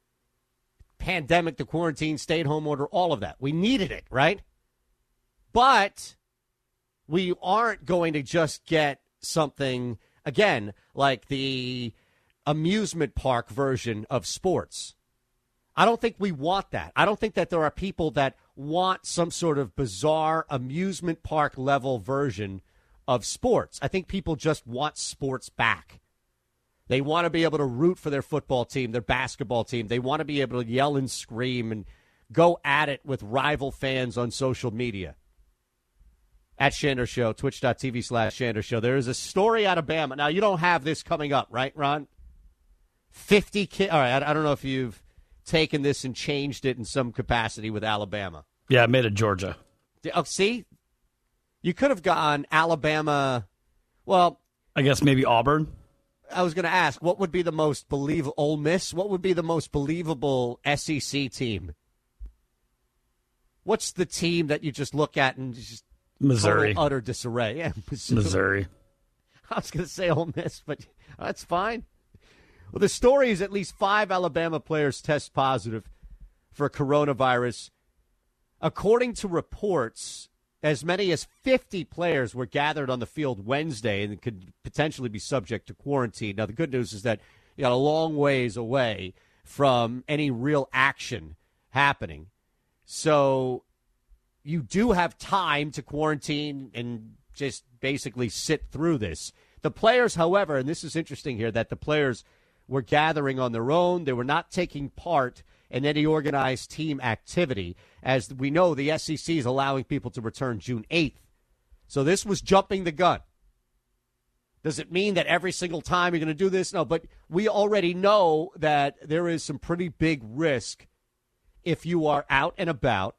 Pandemic, the quarantine, stay at home order, all of that. We needed it, right? But we aren't going to just get something, again, like the amusement park version of sports I don't think we want that. I don't think that there are people that want some sort of bizarre amusement park level version of sports. I think people just want sports back. They want to be able to root for their football team, their basketball team. They want to be able to yell and scream and go at it with rival fans on social media. At Shander Show, twitch.tv slash Shander Show. There is a story out of Bama. Now, you don't have this coming up, right, Ron? 50 kids. All right, I, I don't know if you've taken this and changed it in some capacity with Alabama. Yeah, I made it Georgia. Oh, see, you could have gone Alabama. Well, I guess maybe Auburn. I was going to ask, what would be the most believable Ole Miss? What would be the most believable SEC team? What's the team that you just look at and just Missouri utter disarray? <laughs> Yeah, Missouri. Missouri. <laughs> I was going to say Ole Miss, but that's fine. Well, the story is at least five Alabama players test positive for coronavirus. According to reports, as many as 50 players were gathered on the field Wednesday and could potentially be subject to quarantine. Now, the good news is that you got a long ways away from any real action happening. So you do have time to quarantine and just basically sit through this. The players, however, and this is interesting here, that the players – were gathering on their own. They were not taking part in any organized team activity. As we know, the SEC is allowing people to return June 8th. So this was jumping the gun. Does it mean that every single time you're going to do this? No, but we already know that there is some pretty big risk if you are out and about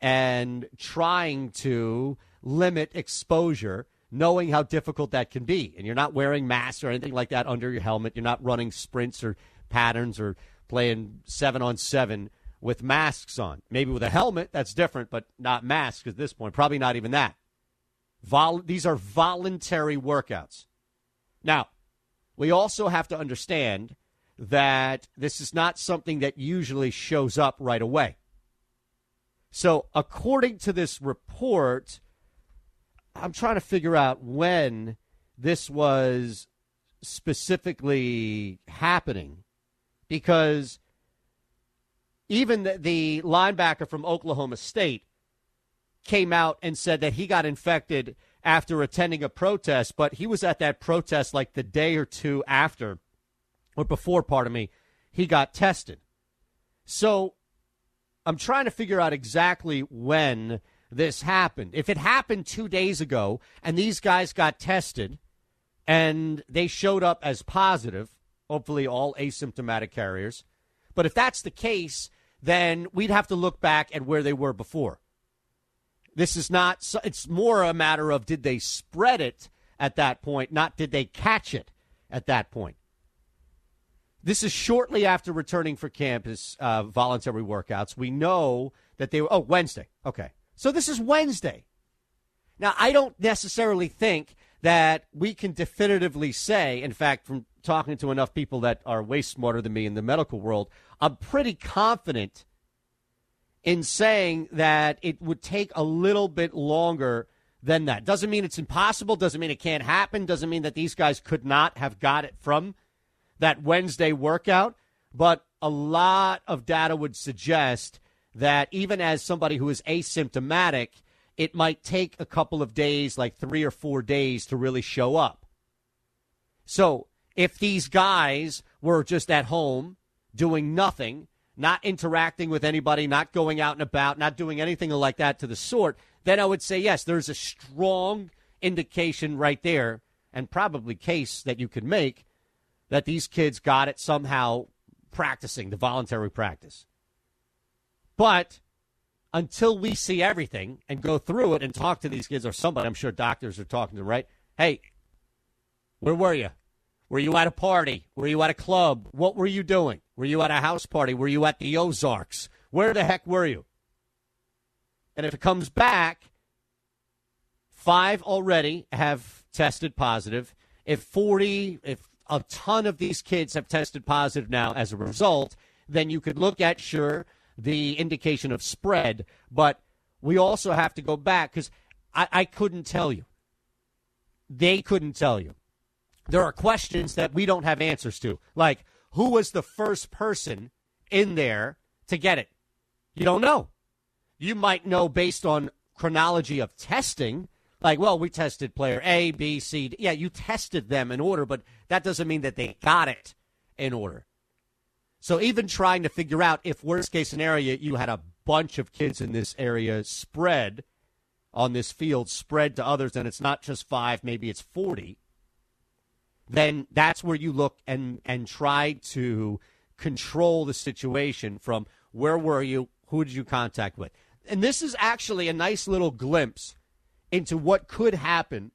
and trying to limit exposure, knowing how difficult that can be. And you're not wearing masks or anything like that under your helmet. You're not running sprints or patterns or playing seven on seven with masks on. Maybe with a helmet, that's different, but not masks at this point. Probably not even that. Vol- these are voluntary workouts. Now, we also have to understand that this is not something that usually shows up right away. So, according to this report, I'm trying to figure out when this was specifically happening because even the, the linebacker from Oklahoma State came out and said that he got infected after attending a protest, but he was at that protest like the day or two after, or before, pardon me, he got tested. So I'm trying to figure out exactly when this happened. If it happened two days ago and these guys got tested and they showed up as positive, hopefully all asymptomatic carriers, but if that's the case, then we'd have to look back at where they were before. This is not, it's more a matter of did they spread it at that point, not did they catch it at that point. This is shortly after returning for campus uh, voluntary workouts. We know that they were, oh, Wednesday. Okay. So this is Wednesday. Now, I don't necessarily think that we can definitively say, in fact, from talking to enough people that are way smarter than me in the medical world, I'm pretty confident in saying that it would take a little bit longer than that. Doesn't mean it's impossible, doesn't mean it can't happen, doesn't mean that these guys could not have got it from that Wednesday workout, but a lot of data would suggest that even as somebody who is asymptomatic, it might take a couple of days, like three or four days, to really show up. So if these guys were just at home doing nothing, not interacting with anybody, not going out and about, not doing anything like that to the sort, then I would say yes, there's a strong indication right there, and probably case that you could make that these kids got it somehow practicing the voluntary practice. But until we see everything and go through it and talk to these kids or somebody, I'm sure doctors are talking to them, right? Hey, where were you? Were you at a party? Were you at a club? What were you doing? Were you at a house party? Were you at the Ozarks? Where the heck were you? And if it comes back, five already have tested positive. If 40, if a ton of these kids have tested positive now as a result, then you could look at, sure, the indication of spread. But we also have to go back because I, I couldn't tell you. They couldn't tell you there are questions that we don't have answers to. Like, who was the first person in there to get it? You don't know. You might know based on chronology of testing. Like, well, we tested player A, B, C. D. Yeah, you tested them in order, but that doesn't mean that they got it in order. So even trying to figure out if worst case scenario you had a bunch of kids in this area spread on this field, spread to others, and it's not just five, maybe it's 40 then that's where you look and and try to control the situation from where were you, who did you contact with, and this is actually a nice little glimpse into what could happen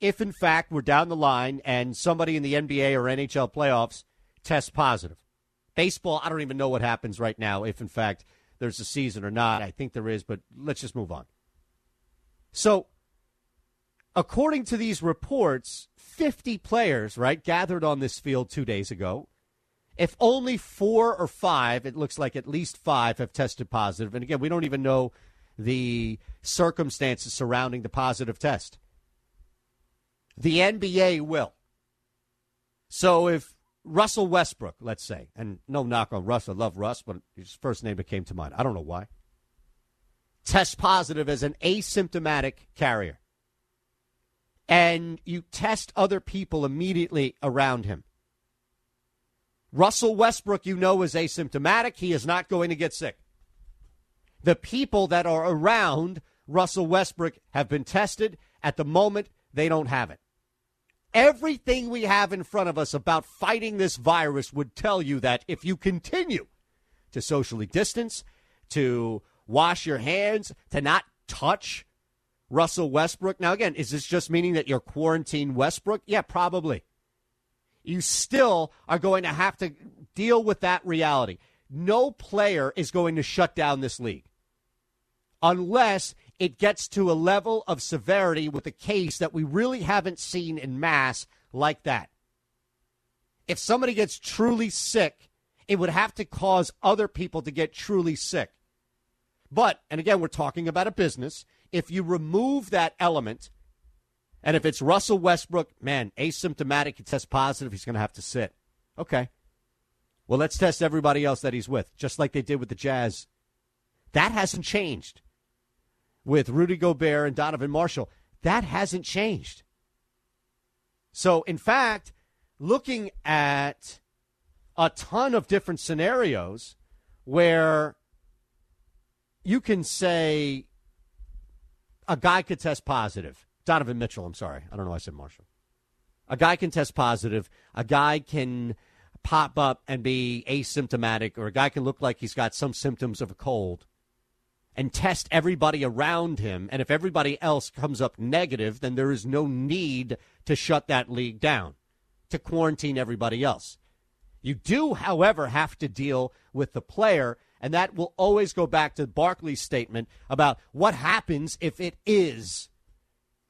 if, in fact, we're down the line and somebody in the NBA or NHL playoffs tests positive. Baseball, I don't even know what happens right now if, in fact, there's a season or not. I think there is, but let's just move on. So, according to these reports, 50 players, right, gathered on this field two days ago. If only four or five, it looks like at least five have tested positive. And again, we don't even know the circumstances surrounding the positive test. The NBA will. So if Russell Westbrook, let's say, and no knock on Russ, I love Russ, but his first name that came to mind, I don't know why, test positive as an asymptomatic carrier and you test other people immediately around him. Russell Westbrook, you know, is asymptomatic. He is not going to get sick. The people that are around Russell Westbrook have been tested. At the moment, they don't have it. Everything we have in front of us about fighting this virus would tell you that if you continue to socially distance, to wash your hands, to not touch Russell Westbrook. Now, again, is this just meaning that you're quarantined Westbrook? Yeah, probably. You still are going to have to deal with that reality. No player is going to shut down this league unless it gets to a level of severity with a case that we really haven't seen in mass like that. If somebody gets truly sick, it would have to cause other people to get truly sick. But, and again, we're talking about a business. If you remove that element, and if it's Russell Westbrook, man, asymptomatic, he tests positive, he's going to have to sit. Okay. Well, let's test everybody else that he's with, just like they did with the Jazz. That hasn't changed with Rudy Gobert and Donovan Marshall. That hasn't changed. So, in fact, looking at a ton of different scenarios where you can say a guy could test positive. Donovan Mitchell, I'm sorry. I don't know why I said Marshall. A guy can test positive. A guy can pop up and be asymptomatic, or a guy can look like he's got some symptoms of a cold and test everybody around him. And if everybody else comes up negative, then there is no need to shut that league down, to quarantine everybody else. You do, however, have to deal with the player, and that will always go back to Barkley's statement about what happens if it is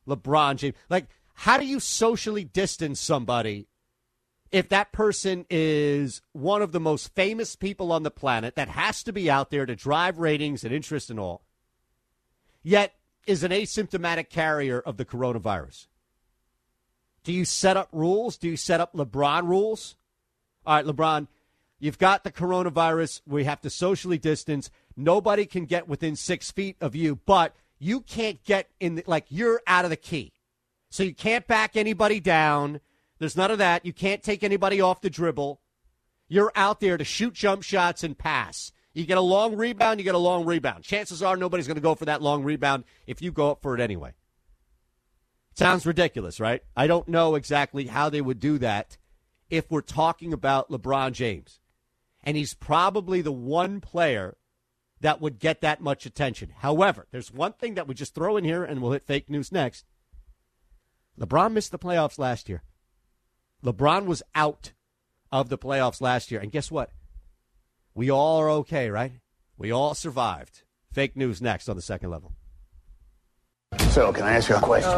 LeBron James. Like, how do you socially distance somebody if that person is one of the most famous people on the planet that has to be out there to drive ratings and interest and all, yet is an asymptomatic carrier of the coronavirus? Do you set up rules? Do you set up LeBron rules? All right, LeBron, you've got the coronavirus. We have to socially distance. Nobody can get within six feet of you, but you can't get in, the, like, you're out of the key. So you can't back anybody down. There's none of that. You can't take anybody off the dribble. You're out there to shoot jump shots and pass. You get a long rebound, you get a long rebound. Chances are nobody's going to go for that long rebound if you go up for it anyway. Sounds ridiculous, right? I don't know exactly how they would do that if we're talking about LeBron James. And he's probably the one player that would get that much attention. However, there's one thing that we just throw in here, and we'll hit fake news next. LeBron missed the playoffs last year. LeBron was out of the playoffs last year. And guess what? We all are okay, right? We all survived. Fake news next on the second level. So, can I ask you a question?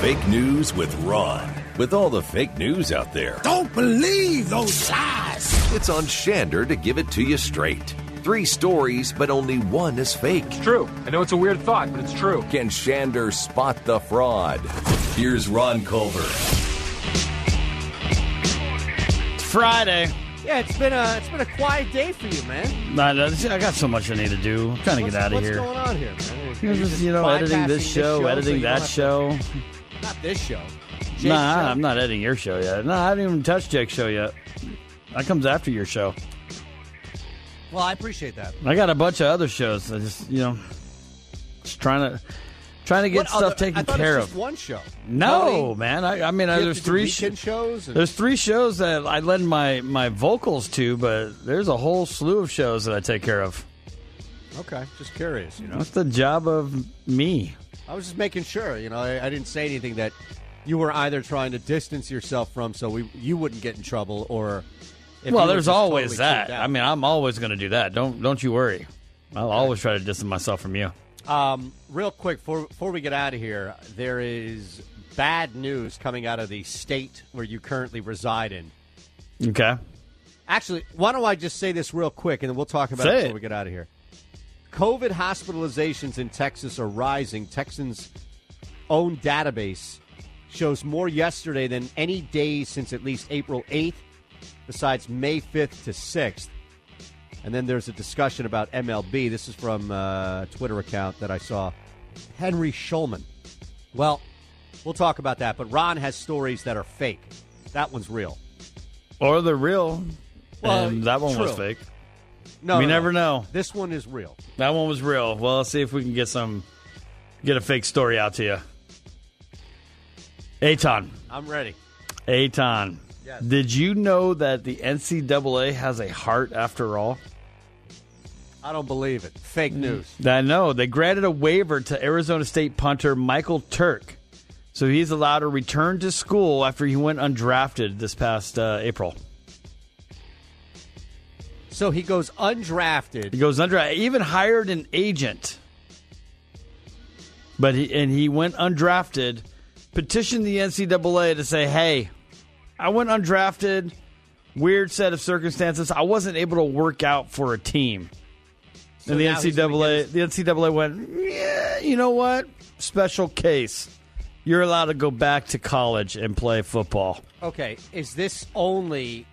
Fake news with Ron. With all the fake news out there, Don't believe those lies. it's on Shander to give it to you straight. Three stories, but only one is fake. True. I know it's a weird thought, but it's true. Can Shander spot the fraud? Here's Ron Culver. Friday. Yeah, it's been a it's been a quiet day for you, man. Nah, nah, I got so much I need to do. I'm trying to What's, get out of here. what's here. going on here, man? You Are know, just, just you know, editing this bypassing show, so editing you don't that have to- show. Not this show. Jake's nah, show. I'm not editing your show yet. No, I haven't even touched Jake's show yet. That comes after your show. Well, I appreciate that. I got a bunch of other shows. I just, you know, just trying to trying to get What stuff other- taken care of. one show. No, Tony, man. I, I mean, I, there's three sh- shows. and- There's three shows that I lend my my vocals to, but there's a whole slew of shows that I take care of. okay, just curious. You know, That's the job of me. I was just making sure. You know, I, I didn't say anything that you were either trying to distance yourself from, so we you wouldn't get in trouble, or well, there's always totally that. I mean, I'm always going to do that. Don't don't you worry. I'll always try to distance myself from you. Um, real quick, before, before we get out of here, there is bad news coming out of the state where you currently reside in. Okay. Actually, why don't I just say this real quick, and then we'll talk about Say it it. before we get out of here. COVID hospitalizations in Texas are rising. Texans' own database shows more yesterday than any day since at least April 8th, besides May 5th to 6th. And then there's a discussion about MLB. This is from uh, a Twitter account that I saw. Henry Schulman. Well, we'll talk about that, but Ron has stories that are fake. That one's real. Or the real. Well, and that one was fake. No, We no, never no. know. This one is real. That one was real. Well, let's see if we can get some, get a fake story out to you. Eytan, I'm ready. Eytan. Yes. Did you know that the NCAA has a heart after all? I don't believe it. Fake news. I know. They granted a waiver to Arizona State punter Michael Turk. So he's allowed to return to school after he went undrafted this past uh, April. So he goes undrafted. He goes undrafted. Even hired an agent. But he and he went undrafted, petitioned the NCAA to say, "Hey, I went undrafted. Weird set of circumstances. I wasn't able to work out for a team." So and the now he's gonna NCAA, the NCAA went, "Yeah, you know what? Special case. You're allowed to go back to college and play football." Okay, is this only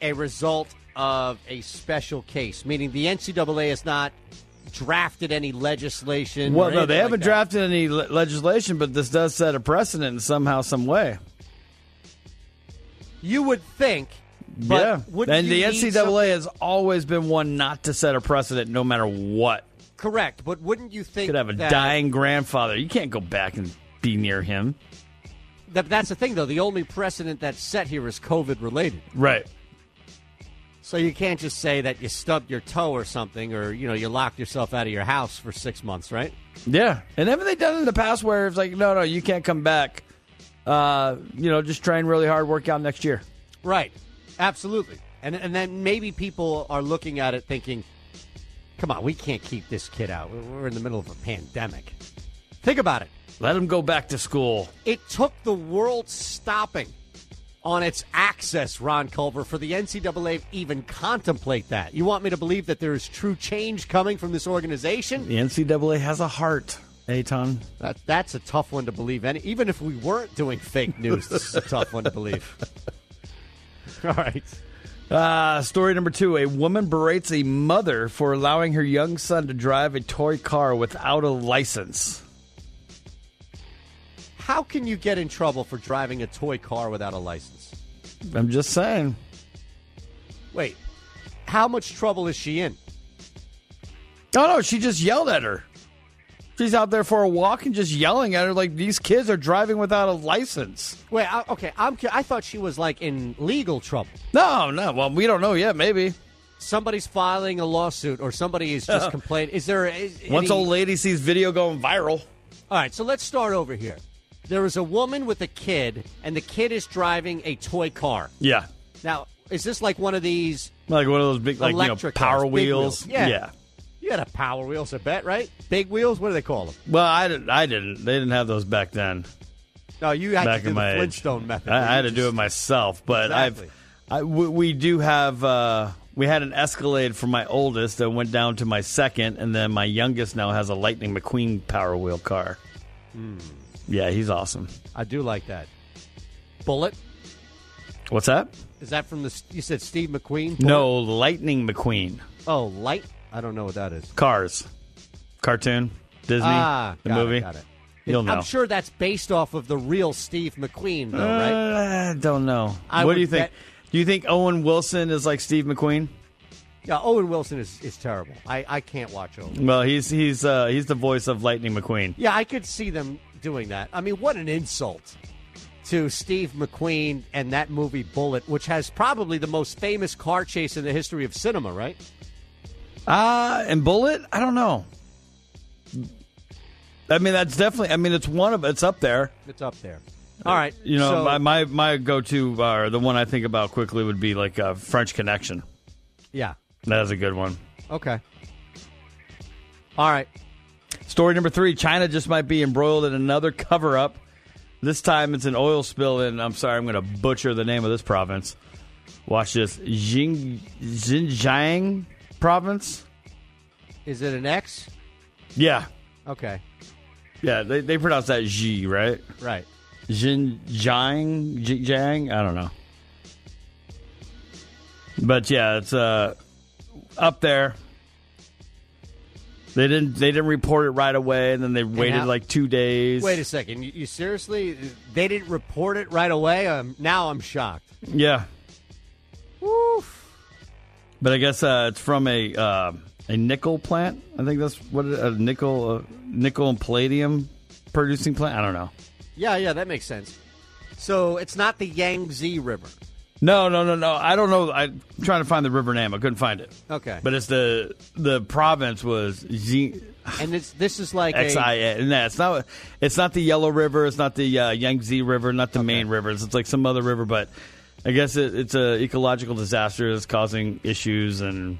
a result of a special case? Meaning the NCAA has not drafted any legislation? Well, no, they like haven't that? drafted any le- legislation, but this does set a precedent in somehow, some way. You would think, but yeah, and the NCAA has always been one not to set a precedent, no matter what. correct, but wouldn't you think Could have a that, dying grandfather. You can't go back and be near him. that- that's the thing, though. The only precedent that's set here is COVID related. Right. So you can't just say that you stubbed your toe or something, or you know you locked yourself out of your house for six months, right? Yeah, and haven't they done it in the past where it's like, no, no, you can't come back. Uh, you know, just train really hard, work out next year. Right. Absolutely. And and then maybe people are looking at it thinking, "Come on, we can't keep this kid out. We're in the middle of a pandemic." Think about it. Let him go back to school. It took the world stopping on its access, Ron Culver, for the NCAA to even contemplate that. You want me to believe that there is true change coming from this organization? The NCAA has a heart, eh, Eytan. That, that's a tough one to believe. And even if we weren't doing fake news, this is a tough one to believe. <laughs> <laughs> All right. Uh, story number two: A woman berates a mother for allowing her young son to drive a toy car without a license. How can you get in trouble for driving a toy car without a license? I'm just saying. Wait, how much trouble is she in? Oh no, she just yelled at her. She's out there for a walk and just yelling at her like these kids are driving without a license. Wait, I, okay, I'm. I thought she was like in legal trouble. No, no. Well, we don't know yet. Maybe Somebody's filing a lawsuit, or somebody is just <laughs> complaining. Is there? Is, once any- old lady sees video going viral. All right, so let's start over here. There is a woman with a kid, and the kid is driving a toy car. Yeah, Now, is this like one of these? like one of those big, like you know, Electric power cars, wheels. wheels. Yeah. yeah. You had a Power Wheels, I bet, right? Big wheels. What do they call them? Well, I didn't. I didn't. They didn't have those back then. No, you had back to do the my age. Flintstone method. I, I had you to do it myself, but Exactly. I've. I, we, we do have. Uh, we had an Escalade for my oldest that went down to my second, and then my youngest now has a Lightning McQueen Power Wheel car. Hmm. Yeah, he's awesome. I do like that. Bullitt. What's that? Is that from the? You said Steve McQueen. Bullitt? No, Lightning McQueen. Oh, light. I don't know what that is. Cars. Cartoon. Disney. ah, the got it, movie. got it. You'll know. I'm sure that's based off of the real Steve McQueen, though, right? Uh, I don't know. I what do you think? bet- Do you think Owen Wilson is like Steve McQueen? Yeah, Owen Wilson is, is terrible. I, I can't watch Owen. Well, he's he's uh, he's the voice of Lightning McQueen. Yeah, I could see them doing that. I mean, what an insult to Steve McQueen and that movie Bullitt, which has probably the most famous car chase in the history of cinema, right? Uh and Bullitt? I don't know. I mean, that's definitely. I mean, it's one of it's up there. It's up there. All right. You know, so- my my, my go to uh, the one I think about quickly would be like uh, French Connection. yeah. That is a good one. Okay. All right. Story number three: China just might be embroiled in another cover up. This time it's an oil spill in. I'm sorry, I'm going to butcher the name of this province. Watch this: Xing, Xinjiang province. Is it an X? Yeah, Okay. yeah. They they pronounce that Xi, right? Right. Xinjiang, Xinjiang. I don't know, but yeah, it's uh up there. They didn't they didn't report it right away, and then they waited how- like two days. Wait a second. You, you seriously? They didn't report it right away? Um, now I'm shocked. Yeah. Woof. But I guess uh, it's from a uh, a nickel plant. I think that's what it, a nickel uh, nickel and palladium producing plant. I don't know. Yeah, yeah, that makes sense. So it's not the Yangtze River. No, no, no, no. I don't know. I'm trying to find the river name. I couldn't find it. Okay. But it's the the province was Xi, And it's this is like X I a, A. No, it's not. It's not the Yellow River. It's not the uh, Yangtze River. Not the main rivers. It's like some other river. But I guess it, it's a ecological disaster that's causing issues, and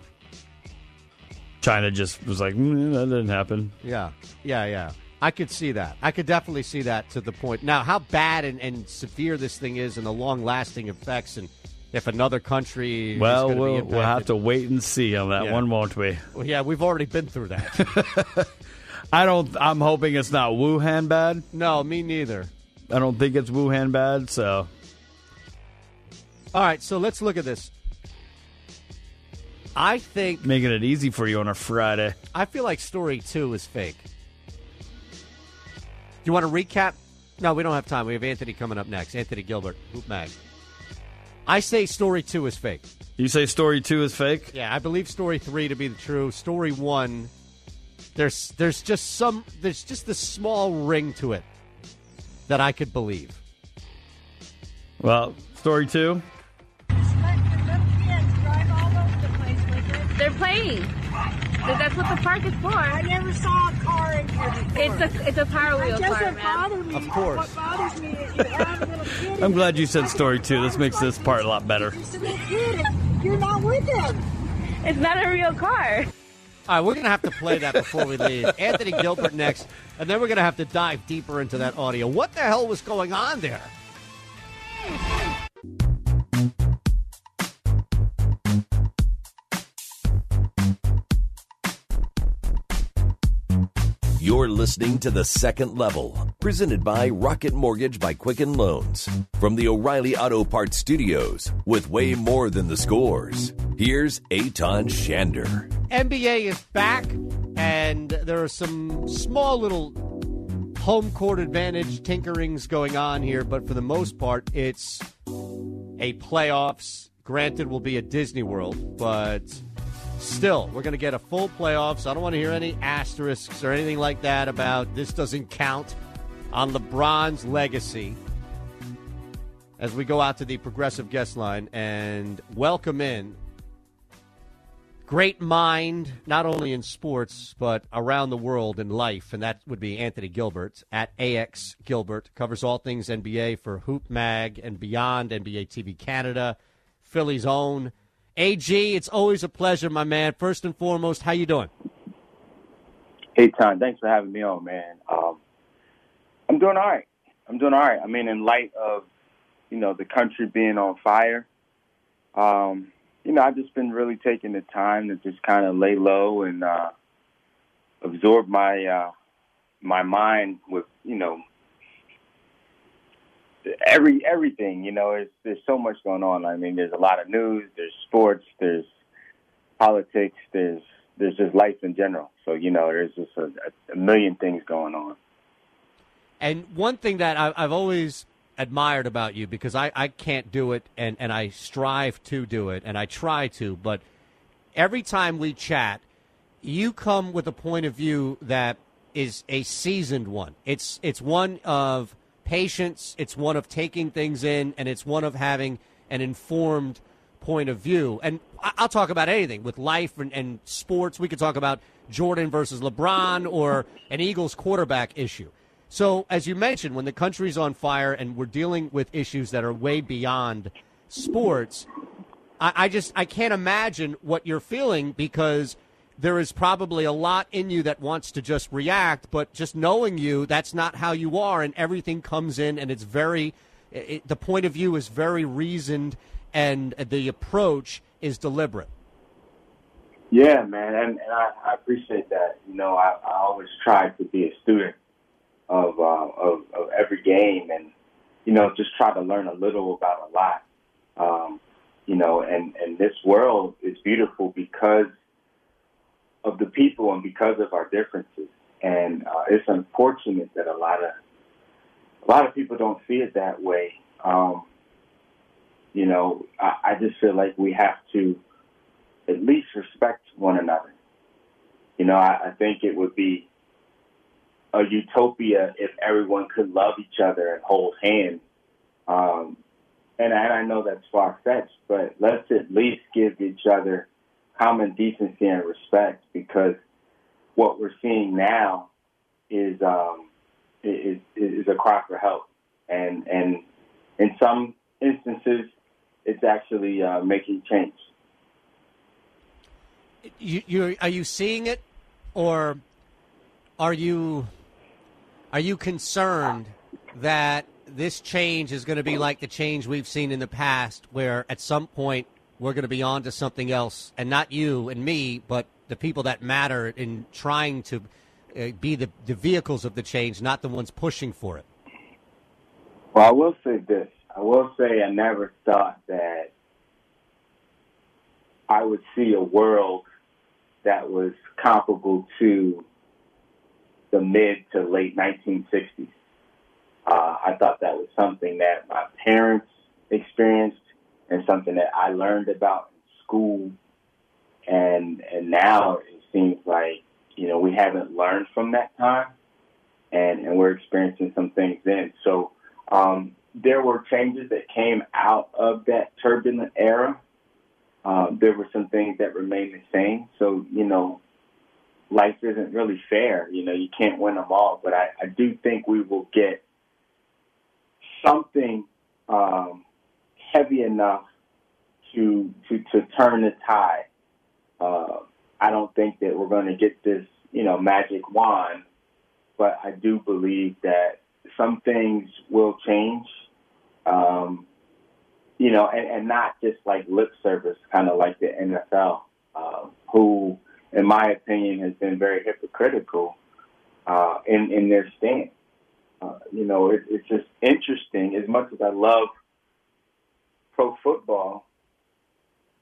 China just was like, mm, that didn't happen. yeah, yeah, yeah. I could see that. I could definitely see that to the point. Now, how bad and, and severe this thing is, and the long-lasting effects, and if another country is Well, we'll we'll have to wait and see on that Yeah. one, won't we? Well, yeah, we've already been through that. <laughs> I don't. I'm hoping it's not Wuhan bad. no, me neither. I don't think it's Wuhan bad. So All right, so let's look at this. I think making it easy for you on a Friday. I feel like story two is fake. Do you want to recap? No, we don't have time. We have Anthony coming up next. Anthony Gilbert, Hoop Mag. I say story two is fake. You say story two is fake. Yeah, I believe story three to be the true. Story one, there's there's just some there's just this small ring to it that I could believe. Well, story two. They're playing. That's what the park is for. I never saw a car in here before. It's a it's a power wheel It car, doesn't man. bother me. Of course. What bothers me is you have I'm glad you said story two. This makes this part a lot better. It's a little kid and you're not with him. It's not a real car. All right, we're going to have to play that before we leave. Anthony Gilbert next, and then we're going to have to dive deeper into that audio. What the hell was going on there? You're listening to The Second Level, presented by Rocket Mortgage by Quicken Loans. From the O'Reilly Auto Parts Studios, with way more than the scores, here's Eytan Shander. NBA is back, and there are some small little home court advantage tinkerings going on here, but for the most part, it's a playoffs. Granted, will be at Disney World, but still, we're going to get a full playoffs. I don't want to hear any asterisks or anything like that about this doesn't count on LeBron's legacy. As we go out to the progressive guest line and welcome in great mind, not only in sports, but around the world in life. And that would be Anthony Gilbert at AX Gilbert. Covers all things NBA for Hoop Mag and beyond, NBA TV Canada, Philly's own. AG, it's always a pleasure, my man. First and foremost, how you doing? Hey, Tom, thanks for having me on, man. Um, I'm doing all right. I'm doing all right. I mean, in light of, you know, the country being on fire, um, you know, I've just been really taking the time to just kind of lay low and uh, absorb my uh, my mind with, you know, every everything. You know, there's there's so much going on. I mean, there's a lot of news. There's sports. There's politics. There's there's just life in general. So you know, there's just a, a million things going on. And one thing that I, I've always admired about you, because I, I can't do it and, and I strive to do it and I try to, but every time we chat, you come with a point of view that is a seasoned one. It's it's one of patience, it's one of taking things in, and it's one of having an informed point of view. And I'll talk about anything with life and, and sports. We could talk about Jordan versus LeBron or an Eagles quarterback issue. So, as you mentioned, when the country's on fire and we're dealing with issues that are way beyond sports, I, I just I can't imagine what you're feeling because there is probably a lot in you that wants to just react, but just knowing you, that's not how you are, and everything comes in, and it's very it, the point of view is very reasoned, and the approach is deliberate. Yeah, man, and, and I, I appreciate that. You know, I, I always try to be a student of, uh, of of every game, and you know, just try to learn a little about a lot. Um, you know, and and this world is beautiful because of the people and because of our differences. And uh, it's unfortunate that a lot of a lot of people don't see it that way. Um, you know, I, I just feel like we have to at least respect one another. You know, I, I think it would be a utopia if everyone could love each other and hold hands. Um, and I, and I know that's far fetched, but let's at least give each other common decency and respect because what we're seeing now is um, is, is a cry for help, and and in some instances, it's actually uh, making change. You, you are you seeing it, or are you are you concerned that this change is going to be like the change we've seen in the past, where at some point we're going to be on to something else, and not you and me, but the people that matter in trying to uh, be the, the vehicles of the change, not the ones pushing for it. Well, I will say this. I will say I never thought that I would see a world that was comparable to the mid to late 1960s. Uh, I thought that was something that my parents experienced and something that I learned about in school. And and now it seems like you know we haven't learned from that time, and and we're experiencing some things then. So um, there were changes that came out of that turbulent era. Um, there were some things that remained the same. So you know, life isn't really fair. You know, you can't win them all. But I, I do think we will get something um, heavy enough to to to turn the tide. Uh, I don't think that we're going to get this, you know, magic wand, but I do believe that some things will change. Um, you know, and, and not just like lip service, kind of like the NFL, uh, who, in my opinion, has been very hypocritical uh, in in their stance. Uh, you know, it, it's just interesting. As much as I love pro football,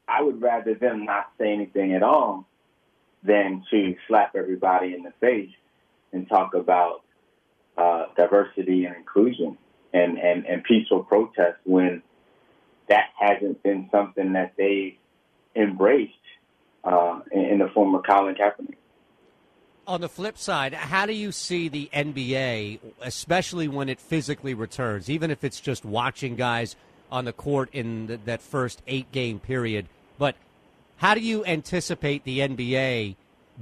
I would rather them not say anything at all than to slap everybody in the face and talk about uh, diversity and inclusion and, and, and peaceful protest when that hasn't been something that they embraced uh, in, in the form of Colin Kaepernick. On the flip side, how do you see the NBA, especially when it physically returns, even if it's just watching guys on the court in the, that first eight game period? But how do you anticipate the NBA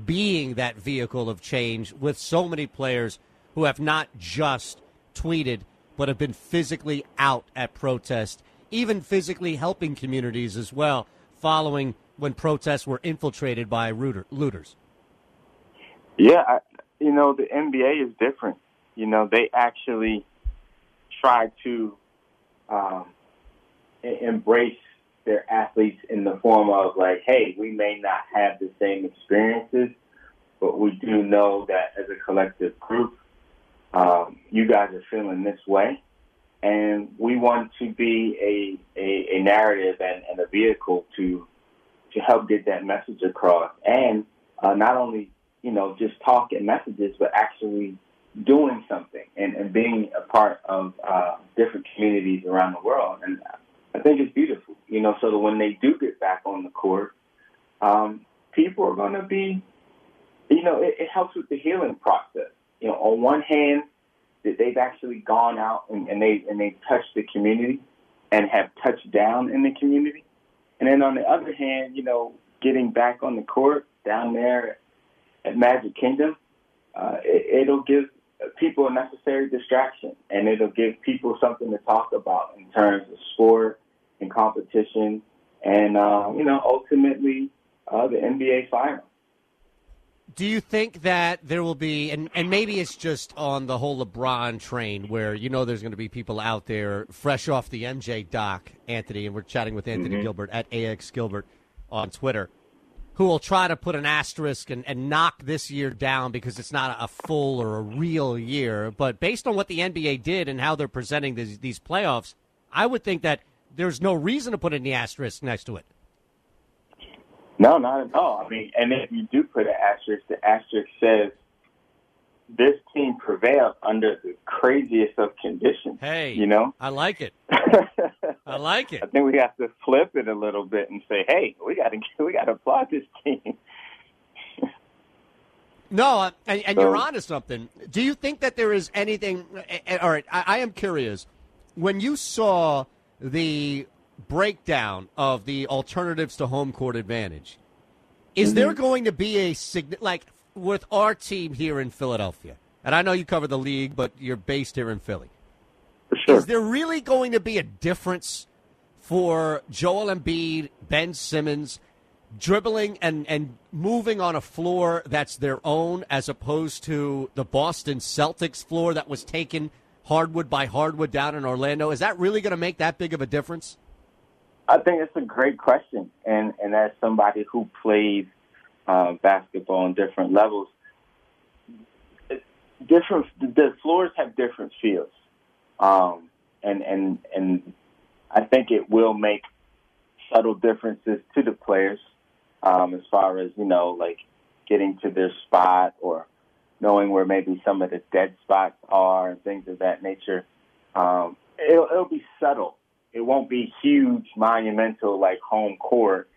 being that vehicle of change with so many players who have not just tweeted, but have been physically out at protest, even physically helping communities as well, following when protests were infiltrated by looters? Yeah, I, you know the NBA is different. You know they actually try to um, embrace their athletes in the form of like, hey, we may not have the same experiences, but we do know that as a collective group, um, you guys are feeling this way, and we want to be a a, a narrative and, and a vehicle to to help get that message across, and uh, not only you know, just talk and messages, but actually doing something and, and being a part of uh, different communities around the world. And I think it's beautiful, you know, so that when they do get back on the court, um, people are going to be, you know, it, it helps with the healing process. You know, on one hand, that they've actually gone out and, and they and they touched the community and have touched down in the community. And then on the other hand, you know, getting back on the court down there at Magic Kingdom, uh, it, it'll give people a necessary distraction and it'll give people something to talk about in terms of sport and competition and, uh, you know, ultimately uh, the NBA final. Do you think that there will be, and, and maybe it's just on the whole LeBron train where you know there's going to be people out there fresh off the MJ doc, Anthony, and we're chatting with Anthony Mhm. Gilbert at AX Gilbert on Twitter, who will try to put an asterisk and, and knock this year down because it's not a full or a real year. But based on what the NBA did and how they're presenting these, these playoffs, I would think that there's no reason to put any asterisk next to it. No, not at all. I mean, and if you do put an asterisk, the asterisk says this team prevailed under the craziest of conditions. Hey, you know, I like it. <laughs> I like it. I think we have to flip it a little bit and say, "Hey, we got to <laughs> we got to applaud this team." <laughs> No, uh, and, and you're So- onto something. Do you think that there is anything? uh, uh, All right, I, I am curious. When you saw the breakdown of the alternatives to home court advantage, is there mm-hmm. going to be a sign like with our team here in Philadelphia? And I know you cover the league, but you're based here in Philly. For sure. Is there really going to be a difference for Joel Embiid, Ben Simmons, dribbling and, and moving on a floor that's their own as opposed to the Boston Celtics floor that was taken hardwood by hardwood down in Orlando? Is that really going to make that big of a difference? I think it's a great question, and and as somebody who plays uh, basketball on different levels, different the floors have different feels, um, and and and I think it will make subtle differences to the players um, as far as you know, like getting to their spot or knowing where maybe some of the dead spots are and things of that nature. Um, it'll, it'll be subtle. It won't be huge, monumental like home court,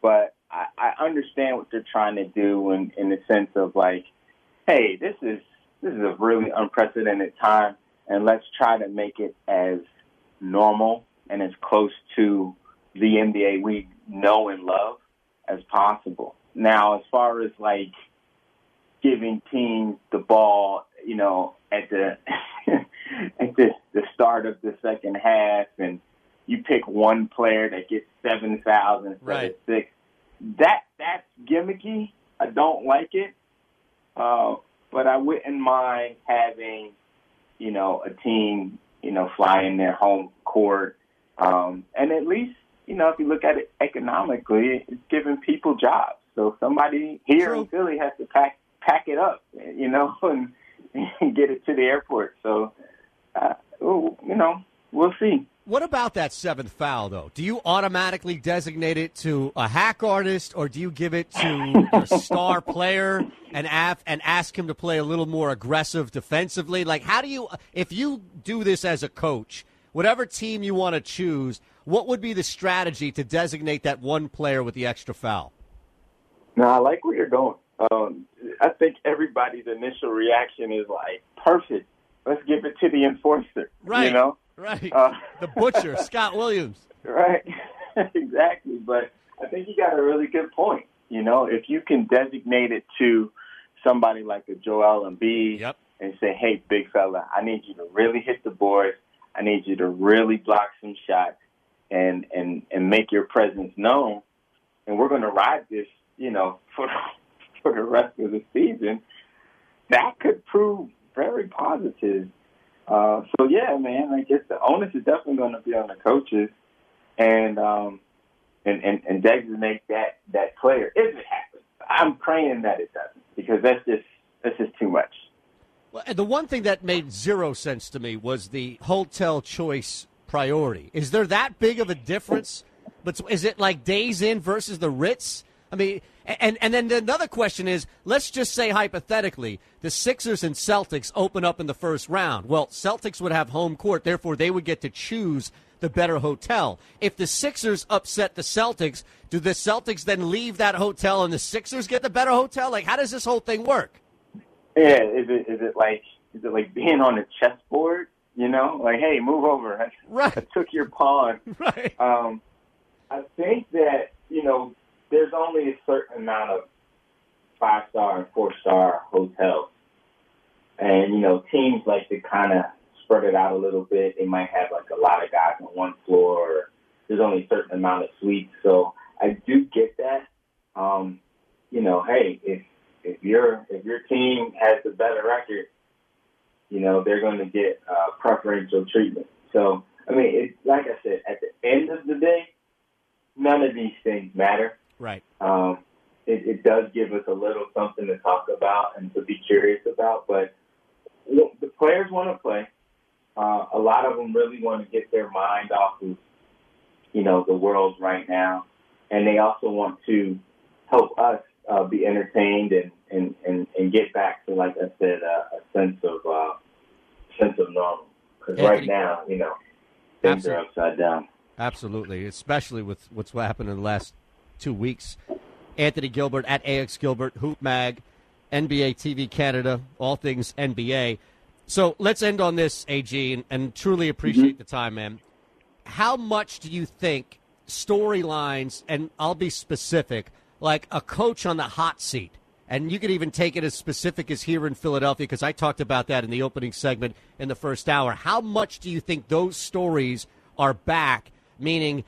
but I, I understand what they're trying to do in, in the sense of like, hey, this is this is a really unprecedented time, and let's try to make it as normal and as close to the NBA we know and love as possible. Now, as far as like giving teams the ball, you know, at the <laughs> at the, the start of the second half, and you pick one player that gets seven fouls instead Right. of six, that that's gimmicky. I don't like it, uh, but I wouldn't mind having, you know, a team, you know, fly in their home court, um, and at least you know, if you look at it economically, it's giving people jobs. So somebody here in Philly has to pack pack it up, you know, <laughs> and, and get it to the airport. So, uh, you know, we'll see. What about that seventh foul, though? Do you automatically designate it to a hack artist, or do you give it to <laughs> a star player and af- and ask him to play a little more aggressive defensively? Like, how do you, if you do this as a coach, whatever team you want to choose, what would be the strategy to designate that one player with the extra foul? No, I like where you're going. Um, I think everybody's initial reaction is like, perfect. Let's give it to the enforcer. Right. You know? Right. Uh, the butcher, Scott Williams. <laughs> Right. <laughs> exactly. But I think you got a really good point. You know, if you can designate it to somebody like a Joel Embiid yep. and say, hey, big fella, I need you to really hit the boards. I need you to really block some shots and, and, and make your presence known. And we're going to ride this, you know, <laughs> for, for the rest of the season. That could prove very positive. Uh, so yeah, man, I guess the onus is definitely going to be on the coaches, and um, and and, and designate that that player if it happens. I'm praying that it doesn't because that's just that's just too much. Well, the one thing that made zero sense to me was the hotel choice priority. Is there that big of a difference? But is it like Days Inn versus the Ritz? I mean, and and then another question is, let's just say hypothetically, the Sixers and Celtics open up in the first round. Well, Celtics would have home court, therefore they would get to choose the better hotel. If the Sixers upset the Celtics, do the Celtics then leave that hotel and the Sixers get the better hotel? Like, how does this whole thing work? Yeah, is it is it like is it like being on a chessboard? You know, like hey, move over. <laughs> I, right. I took your pawn. <laughs> Right. Um, I think that you know there's only a certain amount of five star and four star hotels, and you know teams like to kind of spread it out a little bit. They might have like a lot of guys on one floor. Or there's only a certain amount of suites, so I do get that. Um, you know, hey, if if your if your team has the better record, you know they're going to get uh, preferential treatment. So I mean, it, like I said, at the end of the day, none of these things matter. Right. Um, it, it does give us a little something to talk about and to be curious about. But the players want to play. Uh, a lot of them really want to get their mind off of, you know, the world right now, and they also want to help us uh, be entertained and, and, and, and get back to, like I said, uh, a sense of uh, sense of normal. Because right now, you know, things are upside down. Absolutely, especially with what's happened in the last two weeks. Anthony Gilbert at AX Gilbert, Hoop Mag, NBA TV Canada, all things NBA. So let's end on this, AG, and, and truly appreciate mm-hmm. the time, man. how much do you think storylines, and I'll be specific, like a coach on the hot seat, and you could even take it as specific as here in Philadelphia, because I talked about that in the opening segment in the first hour. How much do you think those stories are back? Meaning,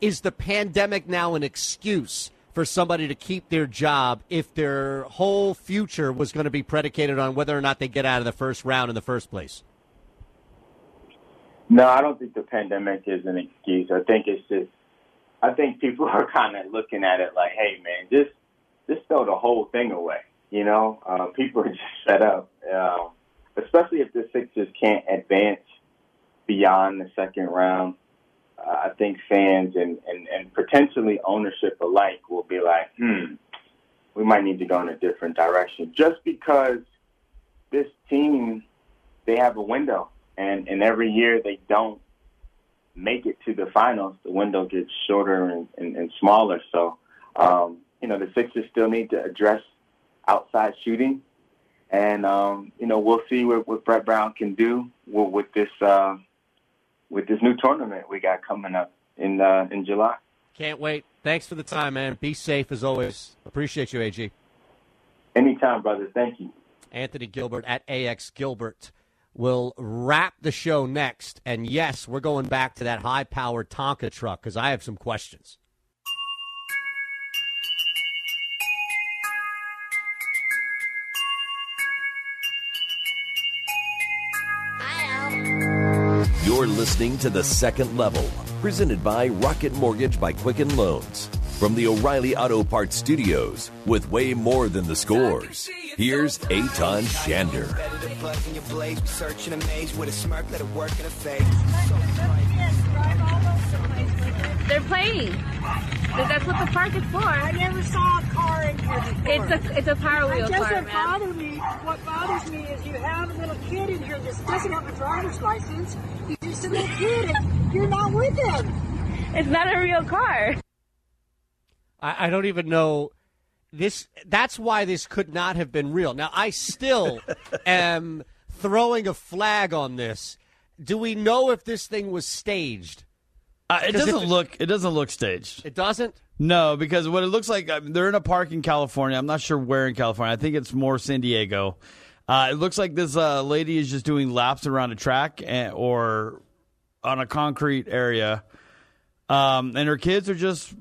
is the pandemic now an excuse for somebody to keep their job if their whole future was going to be predicated on whether or not they get out of the first round in the first place? No, I don't think the pandemic is an excuse. I think it's just, I think people <laughs> are kind of looking at it like, hey, man, just just throw the whole thing away. You know, uh, people are <laughs> just fed up, uh, especially if the Sixers can't advance beyond the second round. Uh, I think fans and, and, and potentially ownership alike will be like, hmm, we might need to go in a different direction. Just because this team, they have a window and and every year they don't make it to the finals, the window gets shorter and, and, and smaller. So, um, you know, the Sixers still need to address outside shooting, and um, you know, we'll see what, what Brett Brown can do with, with this uh, with this new tournament we got coming up in uh, in July. Can't wait. Thanks for the time, man. Be safe as always. Appreciate you, AG. Anytime, brother. Thank you. Anthony Gilbert at AX Gilbert. We'll wrap the show next. And yes, we're going back to that high powered Tonka truck because I have some questions. Listening to The Second Level, presented by Rocket Mortgage by Quicken Loans. From the O'Reilly Auto Parts Studios, with way more than the scores. Here's Eytan Shander. They're playing. That's what the park is for. I never saw a car in here before. It's a it's a power wheel It car, doesn't man. bother me. What bothers me is you have a little kid in here that doesn't have a driver's license. He's just a little kid, and you're not with him. It's not a real car. I, I don't even know this. That's why this could not have been real. Now, I still <laughs> am throwing a flag on this. Do we know if this thing was staged? Uh, it doesn't look. It doesn't look staged. It doesn't. No, because what it looks like, I mean, they're in a park in California. I'm not sure where in California. I think it's more San Diego. Uh, it looks like this uh, lady is just doing laps around a track and, or on a concrete area, um, and her kids are just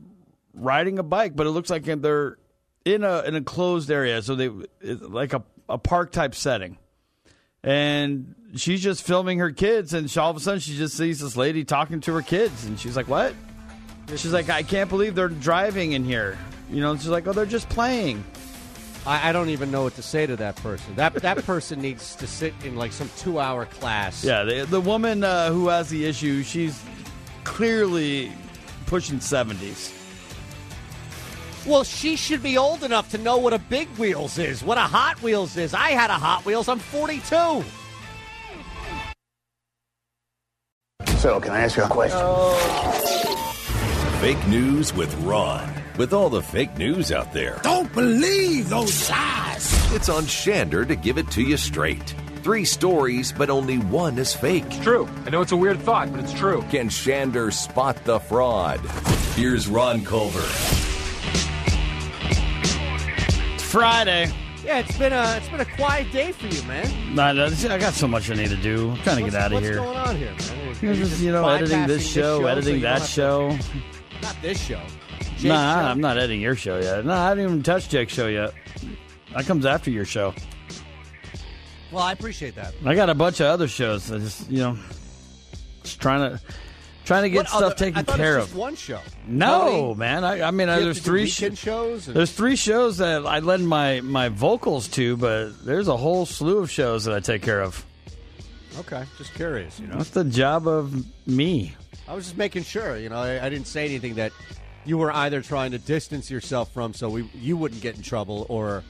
riding a bike. But it looks like they're in a an enclosed area, so they like a, a park type setting. And she's just filming her kids, and all of a sudden she just sees this lady talking to her kids, and she's like, "What?" She's like, I can't believe they're driving in here. You know, she's like, oh, they're just playing. I, I don't even know what to say to that person. That that person needs to sit in like some two hour class. Yeah, the, the woman uh, who has the issue, she's clearly pushing 70s. Well, she should be old enough to know what a big wheels is, what a Hot Wheels is. I had a Hot Wheels. I'm 42. So, can I ask you a question? Fake news with Ron. With all the fake news out there, Don't believe those lies. it's on Shander to give it to you straight. Three stories, but only one is fake. It's true. I know it's a weird thought, but it's true. Can Shander spot the fraud? Here's Ron Culver. Friday. Yeah, it's been a it's been a quiet day for you, man. Nah, nah, I got so much I need to do. I'm trying to get out of here. what's going on here, man? You're You're just, you know, editing bypassing this show, editing you don't that have to- show. Not this show. Jake's Nah, show. I'm not editing your show yet. No, I haven't even touched Jake's show yet. That comes after your show. Well, I appreciate that. I got a bunch of other shows. I just, you know, just trying to trying to get What stuff other- taken care of. one show. No, Tony, man. I, I mean, I, there's three weekend shows. and- There's three shows that I lend my my vocals to, but there's a whole slew of shows that I take care of. Okay, just curious. You know, That's the job of me. I was just making sure. You know, I, I didn't say anything that you were either trying to distance yourself from, so we you wouldn't get in trouble, or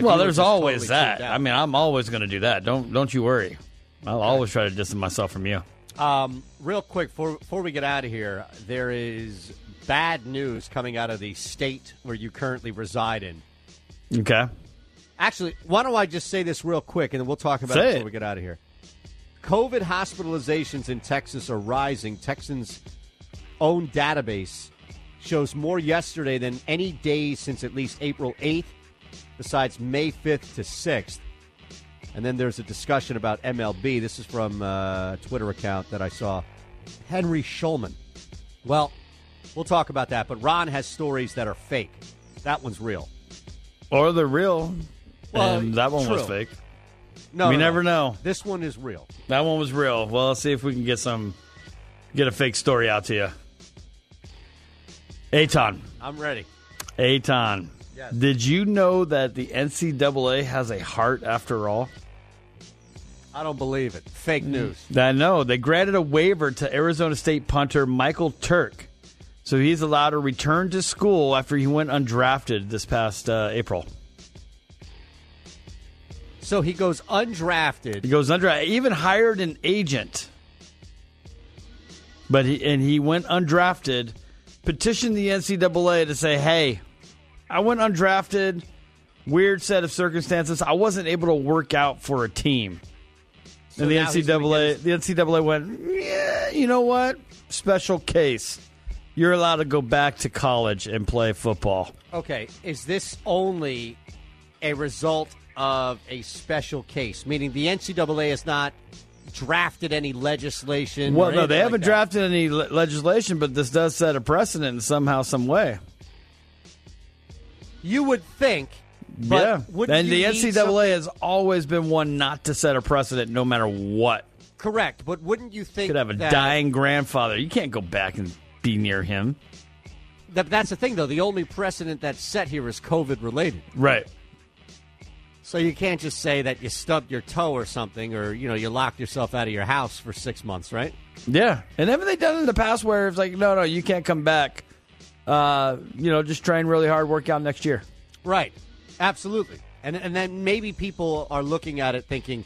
well, there's always totally that. I mean, I'm always going to do that. Don't don't you worry. I'll always try to distance myself from you. Um, real quick, before, before we get out of here, there is bad news coming out of the state where you currently reside in. Okay. Actually, why don't I just say this real quick, and then we'll talk about Say it it. before we get out of here. COVID hospitalizations in Texas are rising. Texans' own database shows more yesterday than any day since at least April 8th, besides May 5th to 6th. And then there's a discussion about MLB. This is from uh, a Twitter account that I saw. Henry Schulman. Well, we'll talk about that. But Ron has stories that are fake. That one's real. Or they're real. Well, and that one was fake. No, we no, no. never know. This one is real. That one was real. Well, let's see if we can get some, get a fake story out to you. Eytan, I'm ready. Eytan. Yes. Did you know that the NCAA has a heart after all? I don't believe it. Fake news. I know. They granted a waiver to Arizona State punter Michael Turk. So he's allowed to return to school after he went undrafted this past uh, April. So he goes undrafted. He goes undrafted. Even hired an agent. But he and he went undrafted, petitioned the NCAA to say, "Hey, I went undrafted. Weird set of circumstances. I wasn't able to work out for a team." So and the NCAA, the NCAA went, "Yeah, you know what? Special case. You're allowed to go back to college and play football." Okay, is this only a result of a special case? Meaning the NCAA has not drafted any legislation? Well, no, they haven't drafted any le- legislation, but this does set a precedent in somehow, some way. You would think, but yeah, and the NCAA some- has always been one not to set a precedent, no matter what. correct, but wouldn't you think Could have a that, dying grandfather. You can't go back and be near him. that- that's the thing, though. The only precedent that's set here is COVID related. Right. So you can't just say that you stubbed your toe or something, or you know you locked yourself out of your house for six months, right? Yeah, and haven't they done it in the past where it's like, no, no, you can't come back. Uh, you know, just train really hard, work out next year. Right. Absolutely. And and then maybe people are looking at it thinking,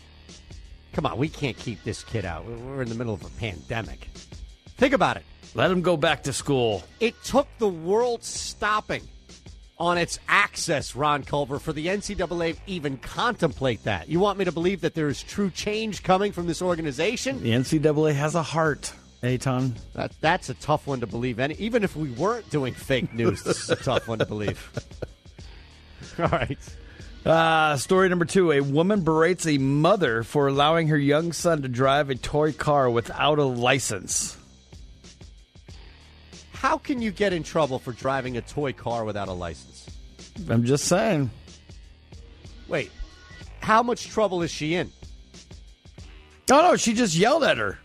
"Come on, we can't keep this kid out. We're in the middle of a pandemic." Think about it. Let him go back to school. It took the world stopping on its access, Ron Culver, for the NCAA to even contemplate that. You want me to believe that there is true change coming from this organization? The NCAA has a heart, Eytan. That, that's a tough one to believe. And even if we weren't doing fake news, this is a tough one to believe. <laughs> All right. Uh, story number two: A woman berates a mother for allowing her young son to drive a toy car without a license. How can you get in trouble for driving a toy car without a license? I'm just saying. Wait, how much trouble is she in? Oh no, she just yelled at her.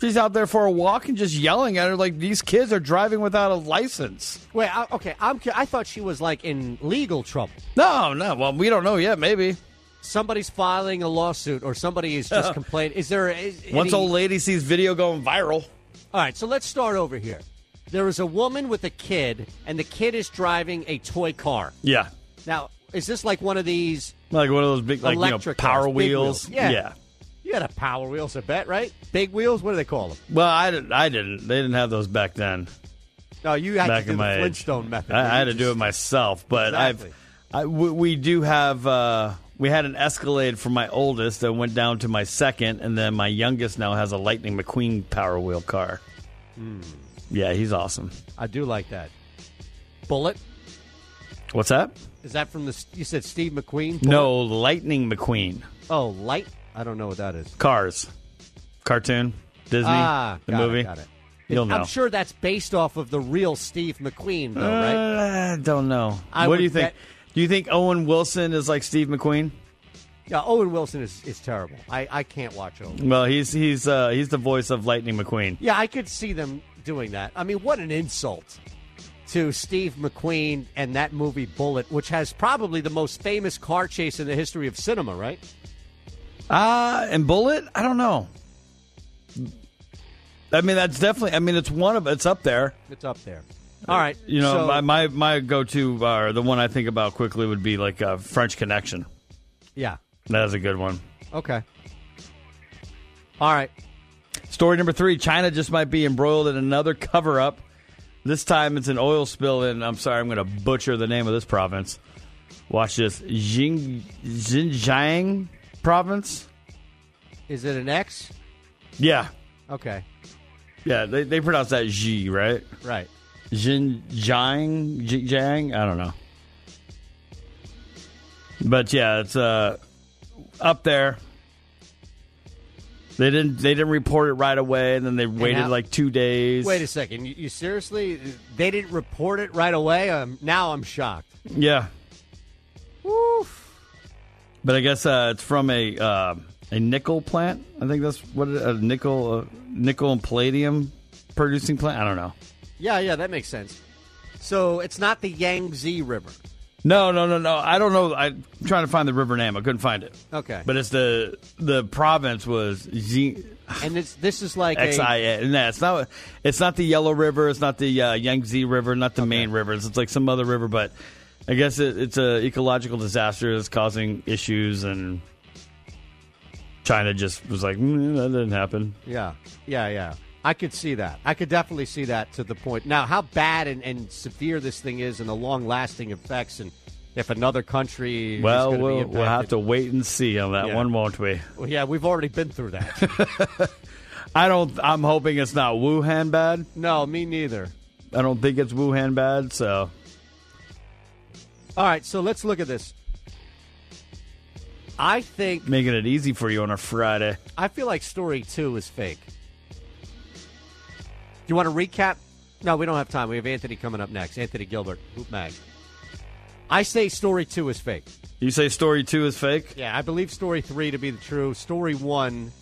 She's out there for a walk and just yelling at her like these kids are driving without a license. Wait, I, okay, I'm. cu- I thought she was like in legal trouble. No, no. Well, we don't know yet. Maybe Somebody's filing a lawsuit, or somebody is just <laughs> complaining. Is there? Is, once any- old lady sees video going viral. All right, so let's start over here. There is a woman with a kid, and the kid is driving a toy car. Yeah, Now, is this like one of these like one of those big, like you know, electric power cars, big wheels. Yeah. You had a power wheels, I bet, right? Big wheels. What do they call them? Well, I didn't. I didn't. They didn't have those back then. No, you had back to do the my age. Flintstone method. I, I had to do it myself, but Exactly. I've. I, we, we do have. Uh, we had an Escalade for my oldest that went down to my second, and then my youngest now has a Lightning McQueen Power Wheel car. Hmm. Yeah, he's awesome. I do like that. Bullitt. What's that? Is that from the? You said Steve McQueen. Bullitt? No, Lightning McQueen Oh, light. I don't know what that is. Cars, cartoon, Disney, ah, the got it, movie. got it. You'll know. I'm sure that's based off of the real Steve McQueen, though, right? Uh, I don't know. I what do you think? bet- Do you think Owen Wilson is like Steve McQueen? Yeah, Owen Wilson is, is terrible. I, I can't watch Owen. Well, he's he's uh, he's the voice of Lightning McQueen. Yeah, I could see them doing that. I mean, what an insult to Steve McQueen and that movie Bullitt, which has probably the most famous car chase in the history of cinema, right? Uh, and Bullitt? I don't know. I mean, that's definitely. I mean, it's one of it's up there. It's up there. All right. You know, so- my my, my go to uh, the one I think about quickly would be like uh, French Connection. Yeah. That is a good one. Okay. All right. Story number three: China just might be embroiled in another cover up. This time it's an oil spill in. I'm sorry, I'm going to butcher the name of this province. Watch this: Xing, Xinjiang province. Is it an X? Yeah, Okay. yeah. They they pronounce that G, right? Right. Xinjiang, Jiang. I don't know. But yeah, it's uh up there. They didn't they didn't report it right away, and then they waited how- like two days. Wait a second. You, you seriously? They didn't report it right away? Um, now I'm shocked. Yeah. But I guess uh, it's from a uh, a nickel plant. I think that's what it, a nickel uh, nickel and palladium producing plant. I don't know. Yeah, yeah, that makes sense. So it's not the Yangtze River. No, no, no, no. I don't know. I'm trying to find the river name. I couldn't find it. Okay. But it's the the province was Z And it's this is like X I a, A. No, it's not. It's not the Yellow River. It's not the uh, Yangtze River. Not the main rivers. It's like some other river. But I guess it, it's a ecological disaster that's causing issues, and China just was like, mm, that didn't happen. Yeah, yeah, yeah. I could see that. I could definitely see that to the point. Now, how bad and, and severe this thing is, and the long-lasting effects, and if another country. Well, we'll we'll have to wait and see on that Yeah. one, won't we? Well, yeah, we've already been through that. <laughs> I don't. I'm hoping it's not Wuhan bad. no, me neither. I don't think it's Wuhan bad. So All right, so let's look at this. I think making it easy for you on a Friday. I feel like story two is fake. Do you want to recap? No, we don't have time. We have Anthony coming up next. Anthony Gilbert, Hoop Mag. I say story two is fake. You say story two is fake. Yeah, I believe story three to be the true. Story one,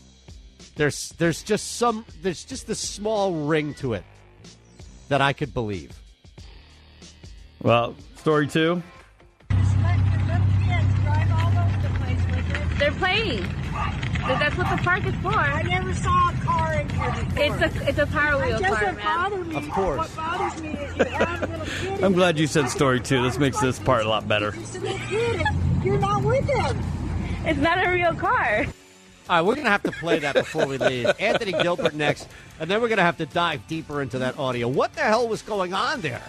there's there's just some there's just this small ring to it that I could believe. Well, story two. They're playing. That's what the park is for. I never saw a car in here before. It's a it's a power wheel It car, doesn't man. bother me. Of course. What bothers me is you have a little kid. <laughs> I'm glad you said story two. This makes this part a lot better. Just a little kid. and You're not with him. It's not a real car. All right, we're going to have to play that before we leave. Anthony Gilbert next, and then we're going to have to dive deeper into that audio. What the hell was going on there?